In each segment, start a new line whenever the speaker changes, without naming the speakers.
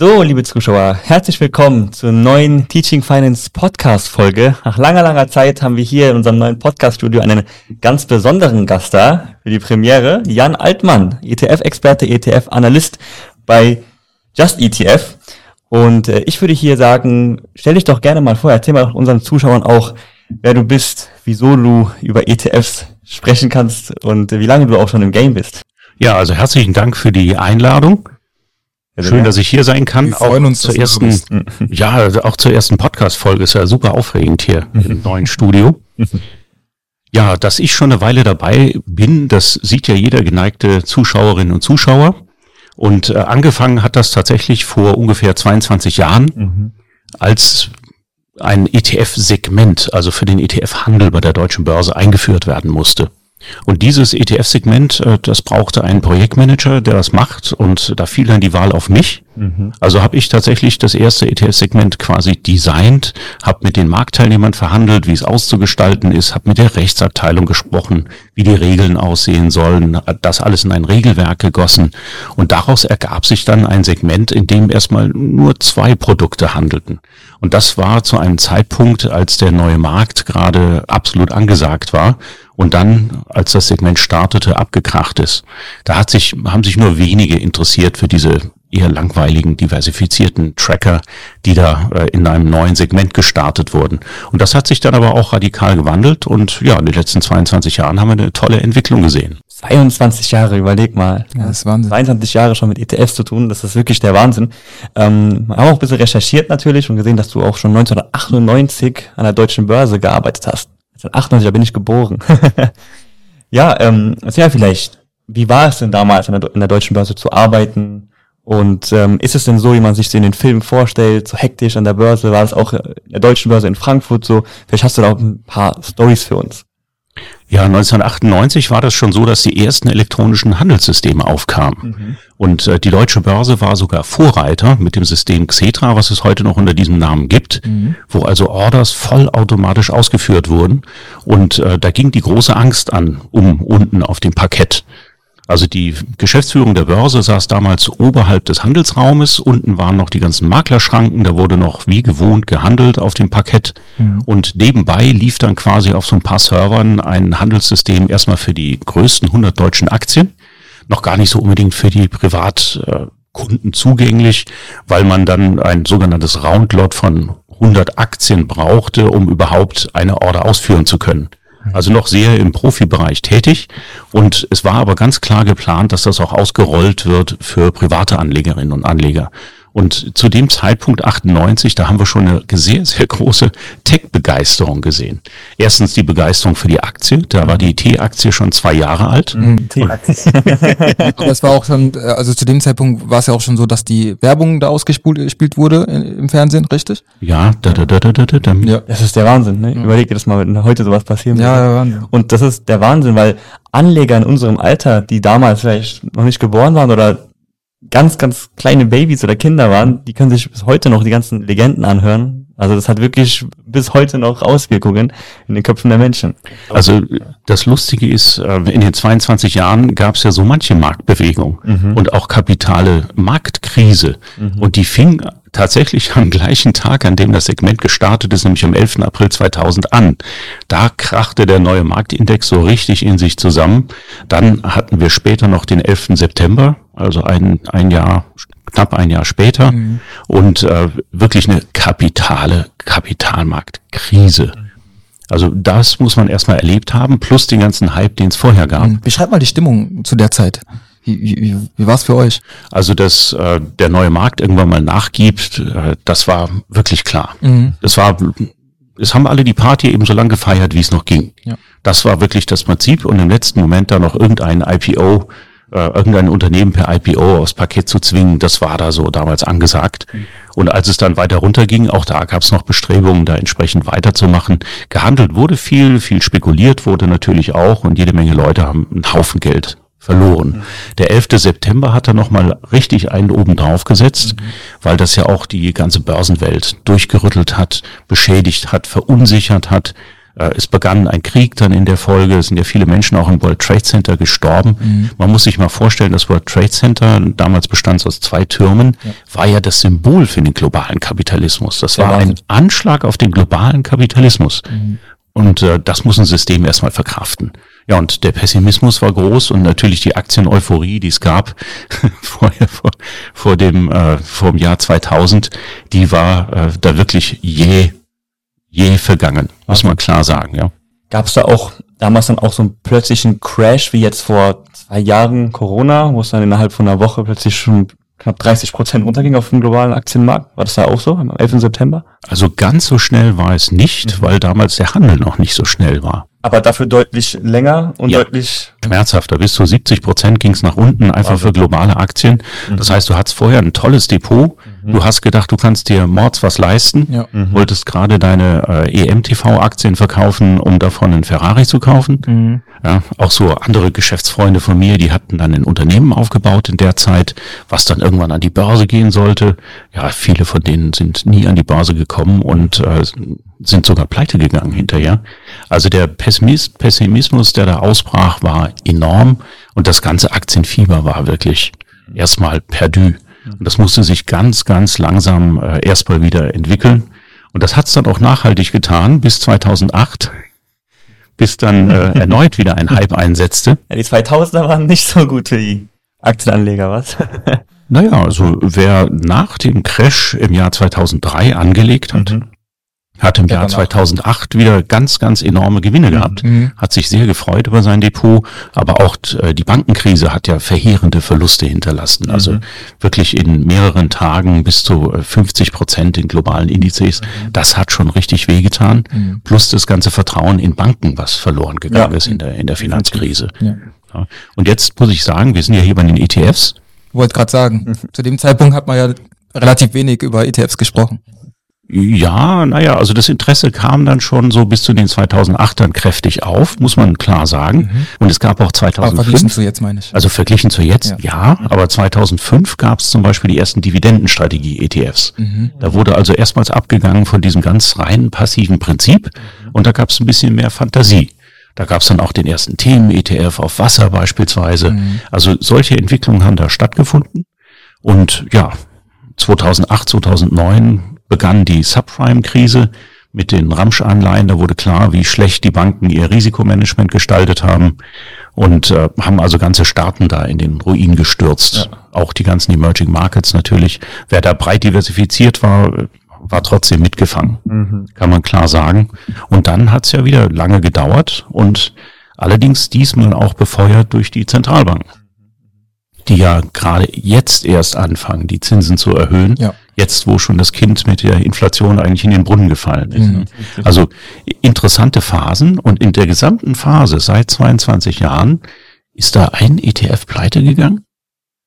So, liebe Zuschauer, herzlich willkommen zur neuen Teaching Finance Podcast Folge. Nach langer, langer Zeit haben wir hier in unserem neuen Podcast Studio einen ganz besonderen Gast da für die Premiere. Jan Altmann, ETF-Experte, ETF-Analyst bei Just ETF. Und äh, ich würde hier sagen, stell dich doch gerne mal vor, erzähl mal unseren Zuschauern auch, wer du bist, wieso du über ETFs sprechen kannst und äh, wie lange du auch schon im Game bist.
Ja, also herzlichen Dank für die Einladung. Schön, dass ich hier sein kann.
Wir freuen
auch
uns,
zur ersten, ja, also auch zur ersten Podcast-Folge ist ja super aufregend hier im neuen Studio. Ja, dass ich schon eine Weile dabei bin, das sieht ja jeder geneigte Zuschauerin und Zuschauer. Und äh, angefangen hat das tatsächlich vor ungefähr 22 Jahren, mhm. als ein ETF-Segment, also für den ETF-Handel bei der deutschen Börse eingeführt werden musste. Und dieses ETF-Segment, äh, das brauchte einen Projektmanager, der das macht und da fiel dann die Wahl auf mich. Mhm. Also habe ich tatsächlich das erste ETF-Segment quasi designt, habe mit den Marktteilnehmern verhandelt, wie es auszugestalten ist, habe mit der Rechtsabteilung gesprochen, wie die Regeln aussehen sollen, das alles in ein Regelwerk gegossen und daraus ergab sich dann ein Segment, in dem erstmal nur zwei Produkte handelten. Und das war zu einem Zeitpunkt, als der neue Markt gerade absolut angesagt war und dann, als das Segment startete, abgekracht ist. Da hat sich, haben sich nur wenige interessiert für diese eher langweiligen, diversifizierten Tracker, die da äh, in einem neuen Segment gestartet wurden. Und das hat sich dann aber auch radikal gewandelt und ja, in den letzten 22 Jahren haben wir eine tolle Entwicklung gesehen.
22 Jahre, überleg mal.
Ja, das ist Wahnsinn.
22 Jahre schon mit ETFs zu tun, das ist wirklich der Wahnsinn. Ähm, haben auch ein bisschen recherchiert natürlich und gesehen, dass du auch schon 1998 an der deutschen Börse gearbeitet hast. 1998, da bin ich geboren. ja, ähm, erzähl ja vielleicht, wie war es denn damals an der, an der deutschen Börse zu arbeiten? Und ähm, ist es denn so, wie man sich in den Filmen vorstellt, so hektisch an der Börse? War es auch in der deutschen Börse in Frankfurt so? Vielleicht hast du da auch ein paar Stories für uns.
Ja, 1998 war das schon so, dass die ersten elektronischen Handelssysteme aufkamen. Mhm. Und äh, die deutsche Börse war sogar Vorreiter mit dem System Xetra, was es heute noch unter diesem Namen gibt, mhm. wo also Orders vollautomatisch ausgeführt wurden. Und äh, da ging die große Angst an, um unten auf dem Parkett. Also die Geschäftsführung der Börse saß damals oberhalb des Handelsraumes. Unten waren noch die ganzen Maklerschranken. Da wurde noch wie gewohnt gehandelt auf dem Parkett. Mhm. Und nebenbei lief dann quasi auf so ein paar Servern ein Handelssystem erstmal für die größten 100 deutschen Aktien. Noch gar nicht so unbedingt für die Privatkunden zugänglich, weil man dann ein sogenanntes Roundlot von 100 Aktien brauchte, um überhaupt eine Order ausführen zu können also noch sehr im Profibereich tätig. Und es war aber ganz klar geplant, dass das auch ausgerollt wird für private Anlegerinnen und Anleger. Und zu dem Zeitpunkt 98, da haben wir schon eine sehr, sehr große Tech-Begeisterung gesehen. Erstens die Begeisterung für die Aktie. Da war die T-Aktie schon zwei Jahre alt. Mhm,
Aber es war auch schon, äh, also zu dem Zeitpunkt war es ja auch schon so, dass die Werbung da ausgespielt wurde im Fernsehen, richtig?
Ja, da, da, da, da, da, da. ja. Das ist der Wahnsinn, ne? Überleg dir das mal, wenn heute sowas passieren
Ja, ja, Wahnsinn.
Und das ist der Wahnsinn, weil Anleger in unserem Alter, die damals vielleicht noch nicht geboren waren oder ganz, ganz kleine Babys oder Kinder waren, die können sich bis heute noch die ganzen Legenden anhören. Also das hat wirklich bis heute noch Auswirkungen in den Köpfen der Menschen.
Also das Lustige ist, äh, in den 22 Jahren gab es ja so manche Marktbewegung mhm. und auch kapitale Marktkrise. Mhm. Und die fing tatsächlich am gleichen Tag, an dem das Segment gestartet ist, nämlich am 11. April 2000 an. Da krachte der neue Marktindex so richtig in sich zusammen. Dann hatten wir später noch den 11. September also ein, ein Jahr, knapp ein Jahr später mhm. und äh, wirklich eine kapitale Kapitalmarktkrise. Also das muss man erstmal erlebt haben, plus den ganzen Hype, den es vorher gab. Mhm.
Beschreib mal die Stimmung zu der Zeit. Wie, wie, wie war es für euch?
Also, dass äh, der neue Markt irgendwann mal nachgibt, äh, das war wirklich klar. Mhm. Das war, es haben alle die Party eben so lange gefeiert, wie es noch ging. Ja. Das war wirklich das Prinzip und im letzten Moment da noch irgendein IPO äh, irgendein Unternehmen per IPO aufs Paket zu zwingen, das war da so damals angesagt. Mhm. Und als es dann weiter runterging, auch da gab es noch Bestrebungen, da entsprechend weiterzumachen. Gehandelt wurde viel, viel spekuliert wurde natürlich auch und jede Menge Leute haben einen Haufen Geld verloren. Mhm. Der 11. September hat er nochmal richtig einen oben drauf gesetzt, mhm. weil das ja auch die ganze Börsenwelt durchgerüttelt hat, beschädigt hat, verunsichert hat es begann ein Krieg dann in der Folge. Es sind ja viele Menschen auch im World Trade Center gestorben. Mhm. Man muss sich mal vorstellen, das World Trade Center, damals bestand es aus zwei Türmen, ja. war ja das Symbol für den globalen Kapitalismus. Das war ein Anschlag auf den globalen Kapitalismus. Mhm. Und äh, das muss ein System erstmal verkraften. Ja, und der Pessimismus war groß und natürlich die Aktieneuphorie, die es gab vorher vor, vor dem äh, vor dem Jahr 2000, die war äh, da wirklich je je vergangen, muss man klar sagen, ja.
Gab es da auch damals dann auch so einen plötzlichen Crash wie jetzt vor zwei Jahren Corona, wo es dann innerhalb von einer Woche plötzlich schon knapp 30 Prozent runterging auf dem globalen Aktienmarkt. War das da auch so am 11. September?
Also ganz so schnell war es nicht, mhm. weil damals der Handel noch nicht so schnell war.
Aber dafür deutlich länger und ja. deutlich
schmerzhafter. Bis zu 70 Prozent ging es nach unten, einfach also. für globale Aktien. Mhm. Das heißt, du hattest vorher ein tolles Depot. Mhm. Du hast gedacht, du kannst dir Mords was leisten. Ja. Mhm. Wolltest gerade deine äh, EMTV-Aktien verkaufen, um davon einen Ferrari zu kaufen. Mhm. Ja, auch so andere Geschäftsfreunde von mir, die hatten dann ein Unternehmen aufgebaut in der Zeit, was dann irgendwann an die Börse gehen sollte. Ja, viele von denen sind nie an die Börse gekommen und äh, sind sogar pleite gegangen hinterher. Also der Pessimismus, der da ausbrach, war enorm und das ganze Aktienfieber war wirklich erstmal perdu. Und das musste sich ganz, ganz langsam äh, erstmal wieder entwickeln. Und das hat es dann auch nachhaltig getan bis 2008 bis dann äh, erneut wieder ein Hype einsetzte.
Ja, die 2000er waren nicht so gut für die Aktienanleger, was?
naja, also wer nach dem Crash im Jahr 2003 angelegt hat, mhm. Hat im ja, Jahr 2008 wieder ganz, ganz enorme Gewinne mhm. gehabt, mhm. hat sich sehr gefreut über sein Depot, aber auch äh, die Bankenkrise hat ja verheerende Verluste hinterlassen. Mhm. Also wirklich in mehreren Tagen bis zu 50 äh, Prozent in globalen Indizes. Mhm. Das hat schon richtig wehgetan. Mhm. Plus das ganze Vertrauen in Banken, was verloren gegangen ja. ist in der, in der Finanzkrise. Ja. Und jetzt muss ich sagen, wir sind ja hier bei den ETFs.
Wollte gerade sagen, zu dem Zeitpunkt hat man ja relativ wenig über ETFs gesprochen.
Ja, naja, also das Interesse kam dann schon so bis zu den 2008ern kräftig auf, muss man klar sagen. Mhm. Und es gab auch 2005. Aber verglichen
zu jetzt meine ich.
Also verglichen zu jetzt, ja. ja aber 2005 gab es zum Beispiel die ersten Dividendenstrategie-ETFs. Mhm. Da wurde also erstmals abgegangen von diesem ganz reinen passiven Prinzip und da gab es ein bisschen mehr Fantasie. Da gab es dann auch den ersten Themen-ETF auf Wasser beispielsweise. Mhm. Also solche Entwicklungen haben da stattgefunden. Und ja, 2008, 2009 begann die Subprime-Krise mit den Ramsch-Anleihen. Da wurde klar, wie schlecht die Banken ihr Risikomanagement gestaltet haben und äh, haben also ganze Staaten da in den Ruin gestürzt. Ja. Auch die ganzen Emerging Markets natürlich. Wer da breit diversifiziert war, war trotzdem mitgefangen, mhm. kann man klar sagen. Und dann hat es ja wieder lange gedauert und allerdings diesmal auch befeuert durch die Zentralbank, die ja gerade jetzt erst anfangen, die Zinsen zu erhöhen. Ja. Jetzt, wo schon das Kind mit der Inflation eigentlich in den Brunnen gefallen ist. Mhm. Also interessante Phasen und in der gesamten Phase seit 22 Jahren ist da ein ETF pleite gegangen?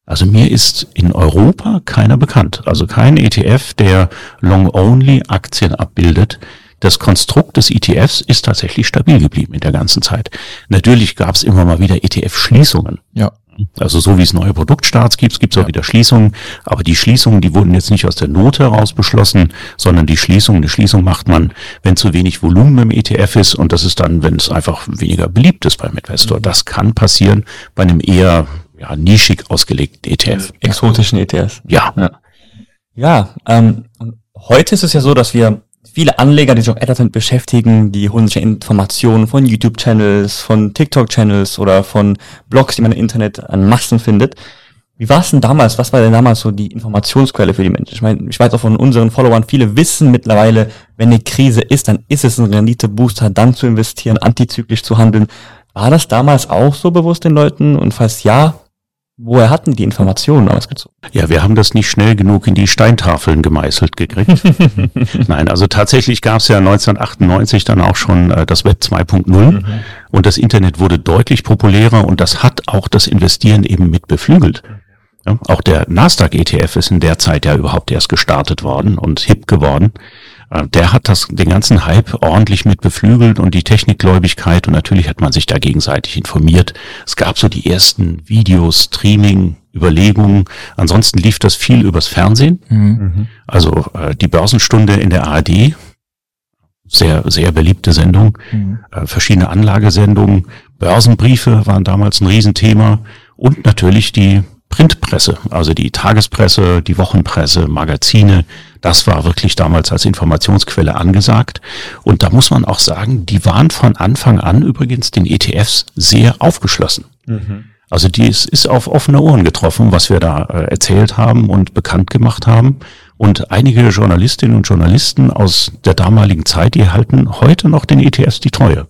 Also mir ist in Europa keiner bekannt. Also kein ETF, der Long-Only-Aktien abbildet. Das Konstrukt des ETFs ist tatsächlich stabil geblieben in der ganzen Zeit. Natürlich gab es immer mal wieder ETF-Schließungen. Ja. Also so wie es neue Produktstarts gibt, gibt es auch wieder Schließungen. Aber die Schließungen, die wurden jetzt nicht aus der Not heraus beschlossen, sondern die Schließung, eine Schließung macht man, wenn zu wenig Volumen im ETF ist. Und das ist dann, wenn es einfach weniger beliebt ist beim Investor. Mhm. Das kann passieren bei einem eher ja, nischig ausgelegten ETF.
Exotischen ETFs.
Ja.
Ja, ja ähm, heute ist es ja so, dass wir viele Anleger, die sich auch etwas damit beschäftigen, die holen sich Informationen von YouTube-Channels, von TikTok-Channels oder von Blogs, die man im Internet an Massen findet. Wie war es denn damals? Was war denn damals so die Informationsquelle für die Menschen? Ich meine, ich weiß auch von unseren Followern, viele wissen mittlerweile, wenn eine Krise ist, dann ist es ein Renditebooster, dann zu investieren, antizyklisch zu handeln. War das damals auch so bewusst den Leuten? Und falls ja, Woher hatten die Informationen damals gezogen?
Ja, wir haben das nicht schnell genug in die Steintafeln gemeißelt gekriegt. Nein, also tatsächlich gab es ja 1998 dann auch schon äh, das Web 2.0 mhm. und das Internet wurde deutlich populärer und das hat auch das Investieren eben mit beflügelt. Ja, auch der Nasdaq ETF ist in der Zeit ja überhaupt erst gestartet worden und hip geworden. Äh, der hat das, den ganzen Hype ordentlich mit beflügelt und die Technikgläubigkeit und natürlich hat man sich da gegenseitig informiert. Es gab so die ersten Videos, Streaming, Überlegungen. Ansonsten lief das viel übers Fernsehen. Mhm. Also äh, die Börsenstunde in der ARD, sehr, sehr beliebte Sendung. Mhm. Äh, verschiedene Anlagesendungen, Börsenbriefe waren damals ein Riesenthema und natürlich die Printpresse, also die Tagespresse, die Wochenpresse, Magazine. Das war wirklich damals als Informationsquelle angesagt. Und da muss man auch sagen, die waren von Anfang an übrigens den ETFs sehr aufgeschlossen. Mhm. Also die ist, ist auf offene Ohren getroffen, was wir da äh, erzählt haben und bekannt gemacht haben. Und einige Journalistinnen und Journalisten aus der damaligen Zeit, die halten heute noch den ETFs die Treue.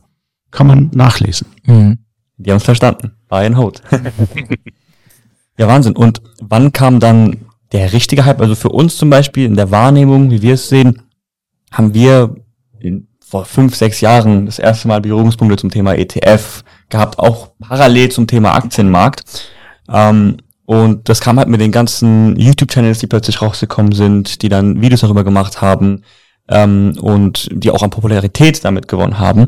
Kann man nachlesen.
Mhm. Die haben es verstanden. Buy and hold. ja, Wahnsinn. Und wann kam dann der richtige Hype? Also für uns zum Beispiel in der Wahrnehmung, wie wir es sehen, haben wir in, vor fünf, sechs Jahren das erste Mal Berührungspunkte zum Thema ETF gehabt, auch parallel zum Thema Aktienmarkt. Ähm, und das kam halt mit den ganzen YouTube-Channels, die plötzlich rausgekommen sind, die dann Videos darüber gemacht haben ähm, und die auch an Popularität damit gewonnen haben.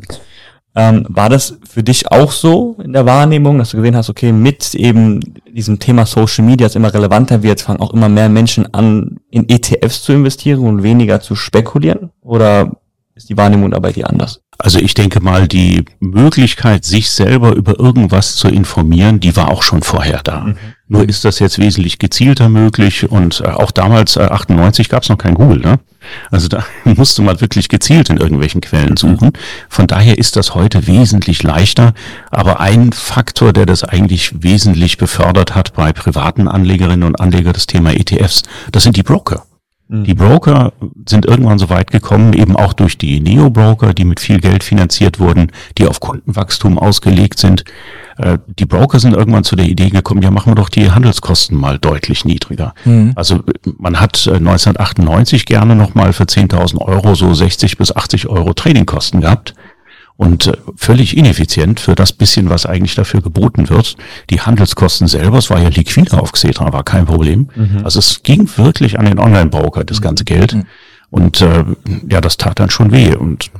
Ähm, war das für dich auch so in der Wahrnehmung, dass du gesehen hast, okay, mit eben diesem Thema Social Media, das immer relevanter wird, fangen auch immer mehr Menschen an, in ETFs zu investieren und weniger zu spekulieren? Oder ist die Wahrnehmung dabei die anders?
Also ich denke mal, die Möglichkeit, sich selber über irgendwas zu informieren, die war auch schon vorher da. Mhm. Nur ist das jetzt wesentlich gezielter möglich und äh, auch damals, äh, 98, gab es noch kein Google. Ne? Also da musste man wirklich gezielt in irgendwelchen Quellen suchen. Von daher ist das heute wesentlich leichter. Aber ein Faktor, der das eigentlich wesentlich befördert hat bei privaten Anlegerinnen und Anlegern, das Thema ETFs, das sind die Broker. Mhm. Die Broker sind irgendwann so weit gekommen, eben auch durch die Neo-Broker, die mit viel Geld finanziert wurden, die auf Kundenwachstum ausgelegt sind. Äh, die Broker sind irgendwann zu der Idee gekommen, ja, machen wir doch die Handelskosten mal deutlich niedriger. Mhm. Also man hat 1998 äh, gerne nochmal für 10.000 Euro so 60 bis 80 Euro Tradingkosten gehabt und äh, völlig ineffizient für das bisschen, was eigentlich dafür geboten wird. Die Handelskosten selber, es war ja liquider auf Xetra, war kein Problem. Mhm. Also es ging wirklich an den Online-Broker, das ganze Geld. Mhm. Und äh, ja, das tat dann schon weh. Und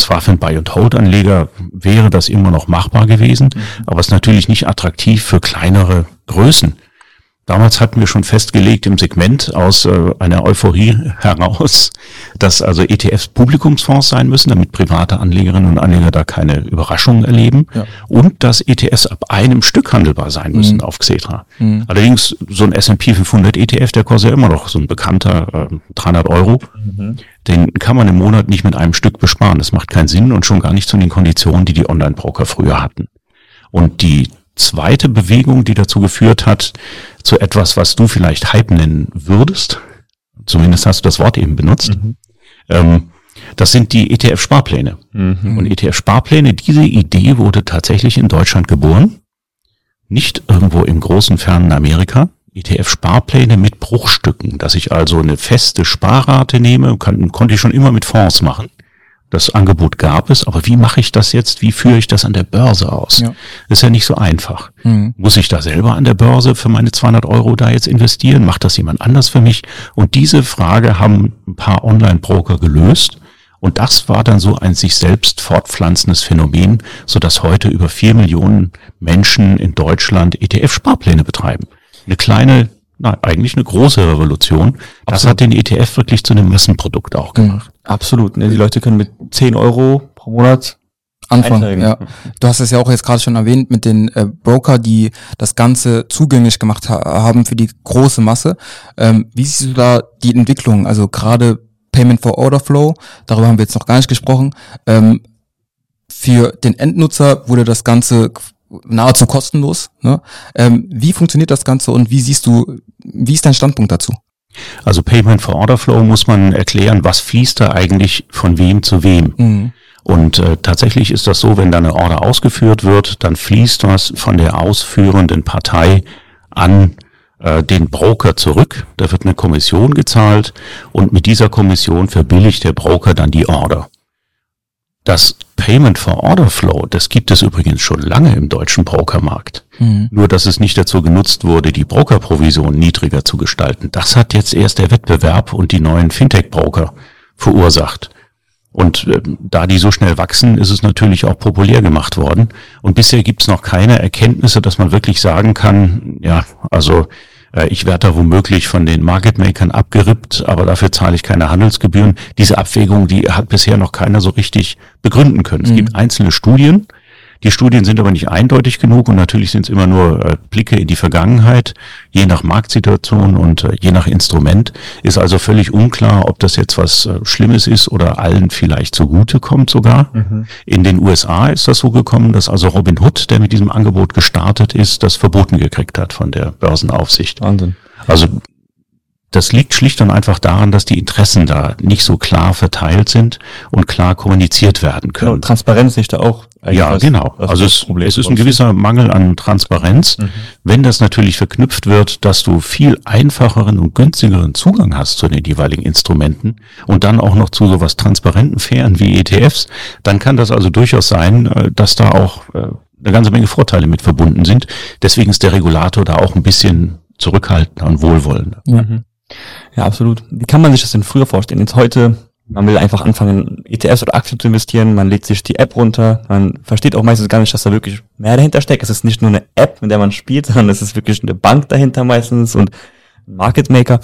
zwar für einen Buy-and-Hold-Anleger wäre das immer noch machbar gewesen, mhm. aber es ist natürlich nicht attraktiv für kleinere Größen. Damals hatten wir schon festgelegt im Segment aus äh, einer Euphorie heraus, dass also ETFs Publikumsfonds sein müssen, damit private Anlegerinnen und Anleger da keine Überraschungen erleben ja. und dass ETFs ab einem Stück handelbar sein müssen mhm. auf Xetra. Mhm. Allerdings so ein S&P 500 ETF, der kostet ja immer noch so ein bekannter äh, 300 Euro. Mhm. Den kann man im Monat nicht mit einem Stück besparen. Das macht keinen Sinn und schon gar nicht zu den Konditionen, die die Online-Broker früher hatten. Und die zweite Bewegung, die dazu geführt hat, zu etwas, was du vielleicht Hype nennen würdest. Zumindest hast du das Wort eben benutzt. Mhm. Ähm, das sind die ETF-Sparpläne. Mhm. Und ETF-Sparpläne, diese Idee wurde tatsächlich in Deutschland geboren. Nicht irgendwo im großen fernen Amerika. ETF-Sparpläne mit Bruchstücken, dass ich also eine feste Sparrate nehme, kann, konnte ich schon immer mit Fonds machen. Das Angebot gab es, aber wie mache ich das jetzt? Wie führe ich das an der Börse aus? Ja. Ist ja nicht so einfach. Mhm. Muss ich da selber an der Börse für meine 200 Euro da jetzt investieren? Macht das jemand anders für mich? Und diese Frage haben ein paar Online-Broker gelöst. Und das war dann so ein sich selbst fortpflanzendes Phänomen, so dass heute über vier Millionen Menschen in Deutschland ETF-Sparpläne betreiben. Eine kleine na, eigentlich eine große Revolution. Das Absolut. hat den ETF wirklich zu einem Massenprodukt auch gemacht.
Absolut. Ne? Die Leute können mit 10 Euro pro Monat
anfangen. Ja. Du hast es ja auch jetzt gerade schon erwähnt mit den äh, Broker, die das Ganze zugänglich gemacht ha haben für die große Masse. Ähm, wie siehst du da die Entwicklung? Also gerade Payment for Order Flow, darüber haben wir jetzt noch gar nicht gesprochen. Ähm, für den Endnutzer wurde das Ganze nahezu kostenlos. Ne? Ähm, wie funktioniert das Ganze und wie siehst du, wie ist dein Standpunkt dazu?
Also Payment for Order Flow muss man erklären, was fließt da eigentlich von wem zu wem. Mhm. Und äh, tatsächlich ist das so, wenn da eine Order ausgeführt wird, dann fließt was von der ausführenden Partei an äh, den Broker zurück. Da wird eine Kommission gezahlt und mit dieser Kommission verbilligt der Broker dann die Order. Das Payment for Order Flow, das gibt es übrigens schon lange im deutschen Brokermarkt. Mhm. Nur, dass es nicht dazu genutzt wurde, die Brokerprovision niedriger zu gestalten. Das hat jetzt erst der Wettbewerb und die neuen Fintech-Broker verursacht. Und äh, da die so schnell wachsen, ist es natürlich auch populär gemacht worden. Und bisher gibt es noch keine Erkenntnisse, dass man wirklich sagen kann, ja, also ich werde da womöglich von den Market Makern abgerippt, aber dafür zahle ich keine Handelsgebühren. Diese Abwägung, die hat bisher noch keiner so richtig begründen können. Es mhm. gibt einzelne Studien, die Studien sind aber nicht eindeutig genug und natürlich sind es immer nur äh, Blicke in die Vergangenheit. Je nach Marktsituation und äh, je nach Instrument ist also völlig unklar, ob das jetzt was äh, Schlimmes ist oder allen vielleicht zugute kommt sogar. Mhm. In den USA ist das so gekommen, dass also Robin Hood, der mit diesem Angebot gestartet ist, das verboten gekriegt hat von der Börsenaufsicht. Wahnsinn. Also das liegt schlicht und einfach daran, dass die Interessen da nicht so klar verteilt sind und klar kommuniziert werden können. Genau,
Transparenz nicht da auch.
Ja, genau. Also es, es, ist ein gewisser Mangel an Transparenz. Mhm. Wenn das natürlich verknüpft wird, dass du viel einfacheren und günstigeren Zugang hast zu den jeweiligen Instrumenten und dann auch noch zu sowas transparenten, fairen wie ETFs, dann kann das also durchaus sein, äh, dass da auch äh, eine ganze Menge Vorteile mit verbunden sind. Deswegen ist der Regulator da auch ein bisschen zurückhaltender und wohlwollender.
Mhm. Ja, absolut. Wie kann man sich das denn früher vorstellen? Jetzt heute, man will einfach anfangen, ETFs oder Aktien zu investieren, man lädt sich die App runter, man versteht auch meistens gar nicht, dass da wirklich mehr dahinter steckt. Es ist nicht nur eine App, mit der man spielt, sondern es ist wirklich eine Bank dahinter meistens und ein Market Maker.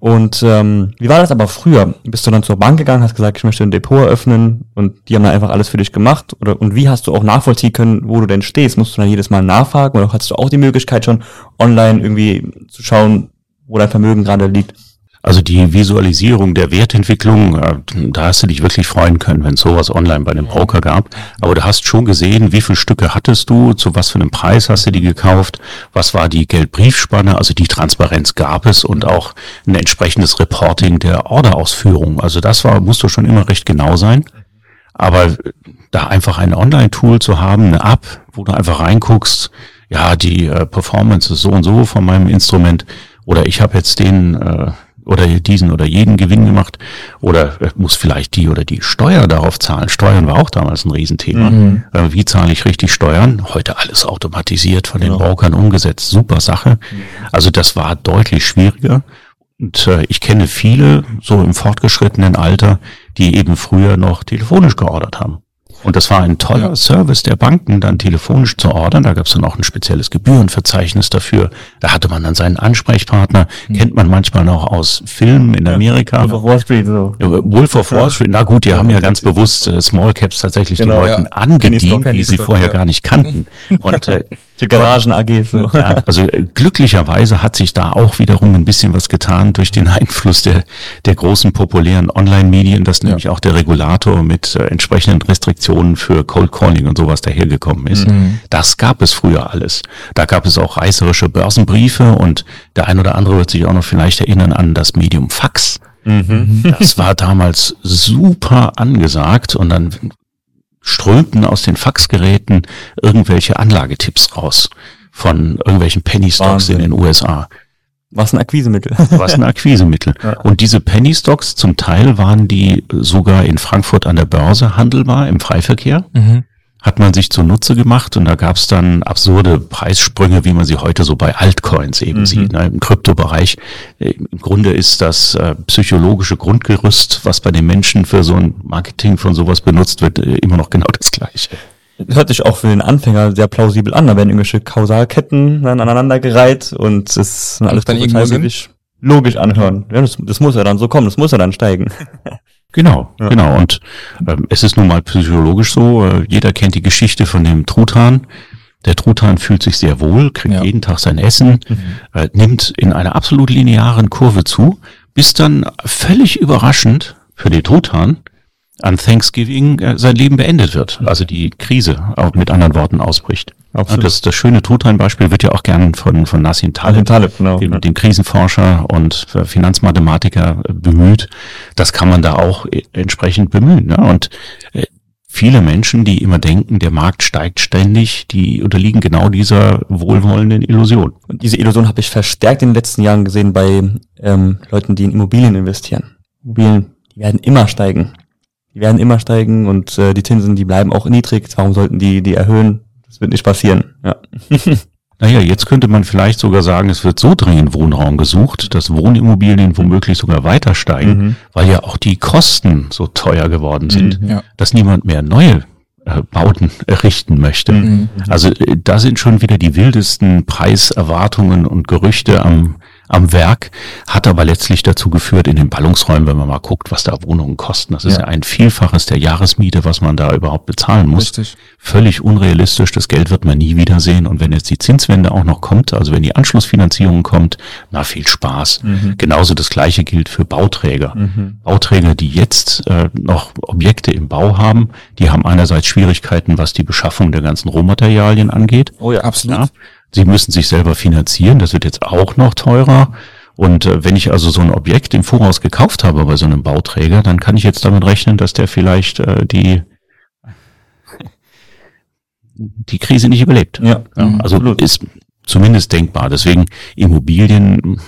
Und ähm, wie war das aber früher? Bist du dann zur Bank gegangen, hast gesagt, ich möchte ein Depot eröffnen und die haben dann einfach alles für dich gemacht? Oder und wie hast du auch nachvollziehen können, wo du denn stehst? Musst du dann jedes Mal nachfragen oder hast du auch die Möglichkeit schon online irgendwie zu schauen, wo dein Vermögen gerade liegt.
Also die Visualisierung der Wertentwicklung, äh, da hast du dich wirklich freuen können, wenn es sowas online bei einem Broker gab. Aber du hast schon gesehen, wie viele Stücke hattest du, zu was für einem Preis hast du die gekauft, was war die Geldbriefspanne, also die Transparenz gab es und auch ein entsprechendes Reporting der Orderausführung. Also das war, musst du schon immer recht genau sein. Aber da einfach ein Online-Tool zu haben, eine App, wo du einfach reinguckst, ja, die äh, Performance ist so und so von meinem Instrument, oder ich habe jetzt den äh, oder diesen oder jeden Gewinn gemacht oder muss vielleicht die oder die Steuer darauf zahlen. Steuern war auch damals ein Riesenthema. Mhm. Äh, wie zahle ich richtig Steuern? Heute alles automatisiert von den genau. Brokern umgesetzt. Super Sache. Also das war deutlich schwieriger. Und äh, ich kenne viele, so im fortgeschrittenen Alter, die eben früher noch telefonisch geordert haben. Und das war ein toller ja. Service der Banken, dann telefonisch zu ordern. Da gab es dann auch ein spezielles Gebührenverzeichnis dafür. Da hatte man dann seinen Ansprechpartner. Mhm. Kennt man manchmal noch aus Filmen in Amerika. Wolf of Wall Street. So. Wolf of Wall Street. Na gut, die ja, haben ja ganz bewusst äh, Small Caps tatsächlich genau, den Leuten ja. angedient, die sie vorher gar nicht kannten.
Und äh, die Garagen AG. So.
Ja, also äh, glücklicherweise hat sich da auch wiederum ein bisschen was getan durch den Einfluss der, der großen populären Online-Medien, dass nämlich auch der Regulator mit äh, entsprechenden Restriktionen für Cold Calling und sowas dahergekommen ist. Mhm. Das gab es früher alles. Da gab es auch reißerische Börsenbriefe und der ein oder andere wird sich auch noch vielleicht erinnern an das Medium Fax. Mhm. Das war damals super angesagt und dann strömten aus den Faxgeräten irgendwelche Anlagetipps raus von irgendwelchen Penny Stocks Wahnsinn. in den USA.
Was ein Akquisemittel.
Was ein Akquisemittel. Ja. Und diese Penny Stocks, zum Teil waren die sogar in Frankfurt an der Börse handelbar im Freiverkehr. Mhm hat man sich zunutze gemacht und da gab es dann absurde Preissprünge, wie man sie heute so bei Altcoins eben mhm. sieht, ne, im Kryptobereich. Äh, Im Grunde ist das äh, psychologische Grundgerüst, was bei den Menschen für so ein Marketing von sowas benutzt wird, äh, immer noch genau das gleiche.
Hört sich auch für den Anfänger sehr plausibel an. Da werden irgendwelche Kausalketten dann aneinandergereiht und es sind alles dann logisch anhören. Ja, das, das muss ja dann so kommen, das muss ja dann steigen.
Genau, ja. genau. Und ähm, es ist nun mal psychologisch so, äh, jeder kennt die Geschichte von dem Truthahn. Der Truthahn fühlt sich sehr wohl, kriegt ja. jeden Tag sein Essen, mhm. äh, nimmt in einer absolut linearen Kurve zu, bis dann völlig überraschend für den Truthahn an Thanksgiving äh, sein Leben beendet wird. Also die Krise, auch mit anderen Worten, ausbricht. Absolut. Das, das schöne Truthahn-Beispiel wird ja auch gern von, von Nassim Taleb, Taleb genau, dem, dem Krisenforscher und Finanzmathematiker äh, bemüht. Das kann man da auch äh, entsprechend bemühen. Ne? Und äh, viele Menschen, die immer denken, der Markt steigt ständig, die unterliegen genau dieser wohlwollenden Illusion.
Und diese Illusion habe ich verstärkt in den letzten Jahren gesehen bei ähm, Leuten, die in Immobilien investieren. Immobilien, die werden immer steigen. Die werden immer steigen und äh, die Zinsen, die bleiben auch niedrig. Warum sollten die die erhöhen? Das wird nicht passieren. Ja.
Naja, jetzt könnte man vielleicht sogar sagen, es wird so dringend Wohnraum gesucht, dass Wohnimmobilien womöglich sogar weiter steigen, mhm. weil ja auch die Kosten so teuer geworden sind, mhm, ja. dass niemand mehr neue äh, Bauten errichten möchte. Mhm. Also äh, da sind schon wieder die wildesten Preiserwartungen und Gerüchte am, am Werk, hat aber letztlich dazu geführt in den Ballungsräumen, wenn man mal guckt, was da Wohnungen kosten. Das ist ja, ja ein Vielfaches der Jahresmiete, was man da überhaupt bezahlen muss. Richtig. Völlig unrealistisch, das Geld wird man nie wiedersehen. Und wenn jetzt die Zinswende auch noch kommt, also wenn die Anschlussfinanzierung kommt, na viel Spaß. Mhm. Genauso das gleiche gilt für Bauträger. Mhm. Bauträger, die jetzt äh, noch Objekte im Bau haben, die haben einerseits Schwierigkeiten, was die Beschaffung der ganzen Rohmaterialien angeht.
Oh ja, absolut. Ja.
Sie müssen sich selber finanzieren, das wird jetzt auch noch teurer. Und äh, wenn ich also so ein Objekt im Voraus gekauft habe bei so einem Bauträger, dann kann ich jetzt damit rechnen, dass der vielleicht äh, die die Krise nicht überlebt. Ja, ja also absolut. ist zumindest denkbar. Deswegen Immobilien,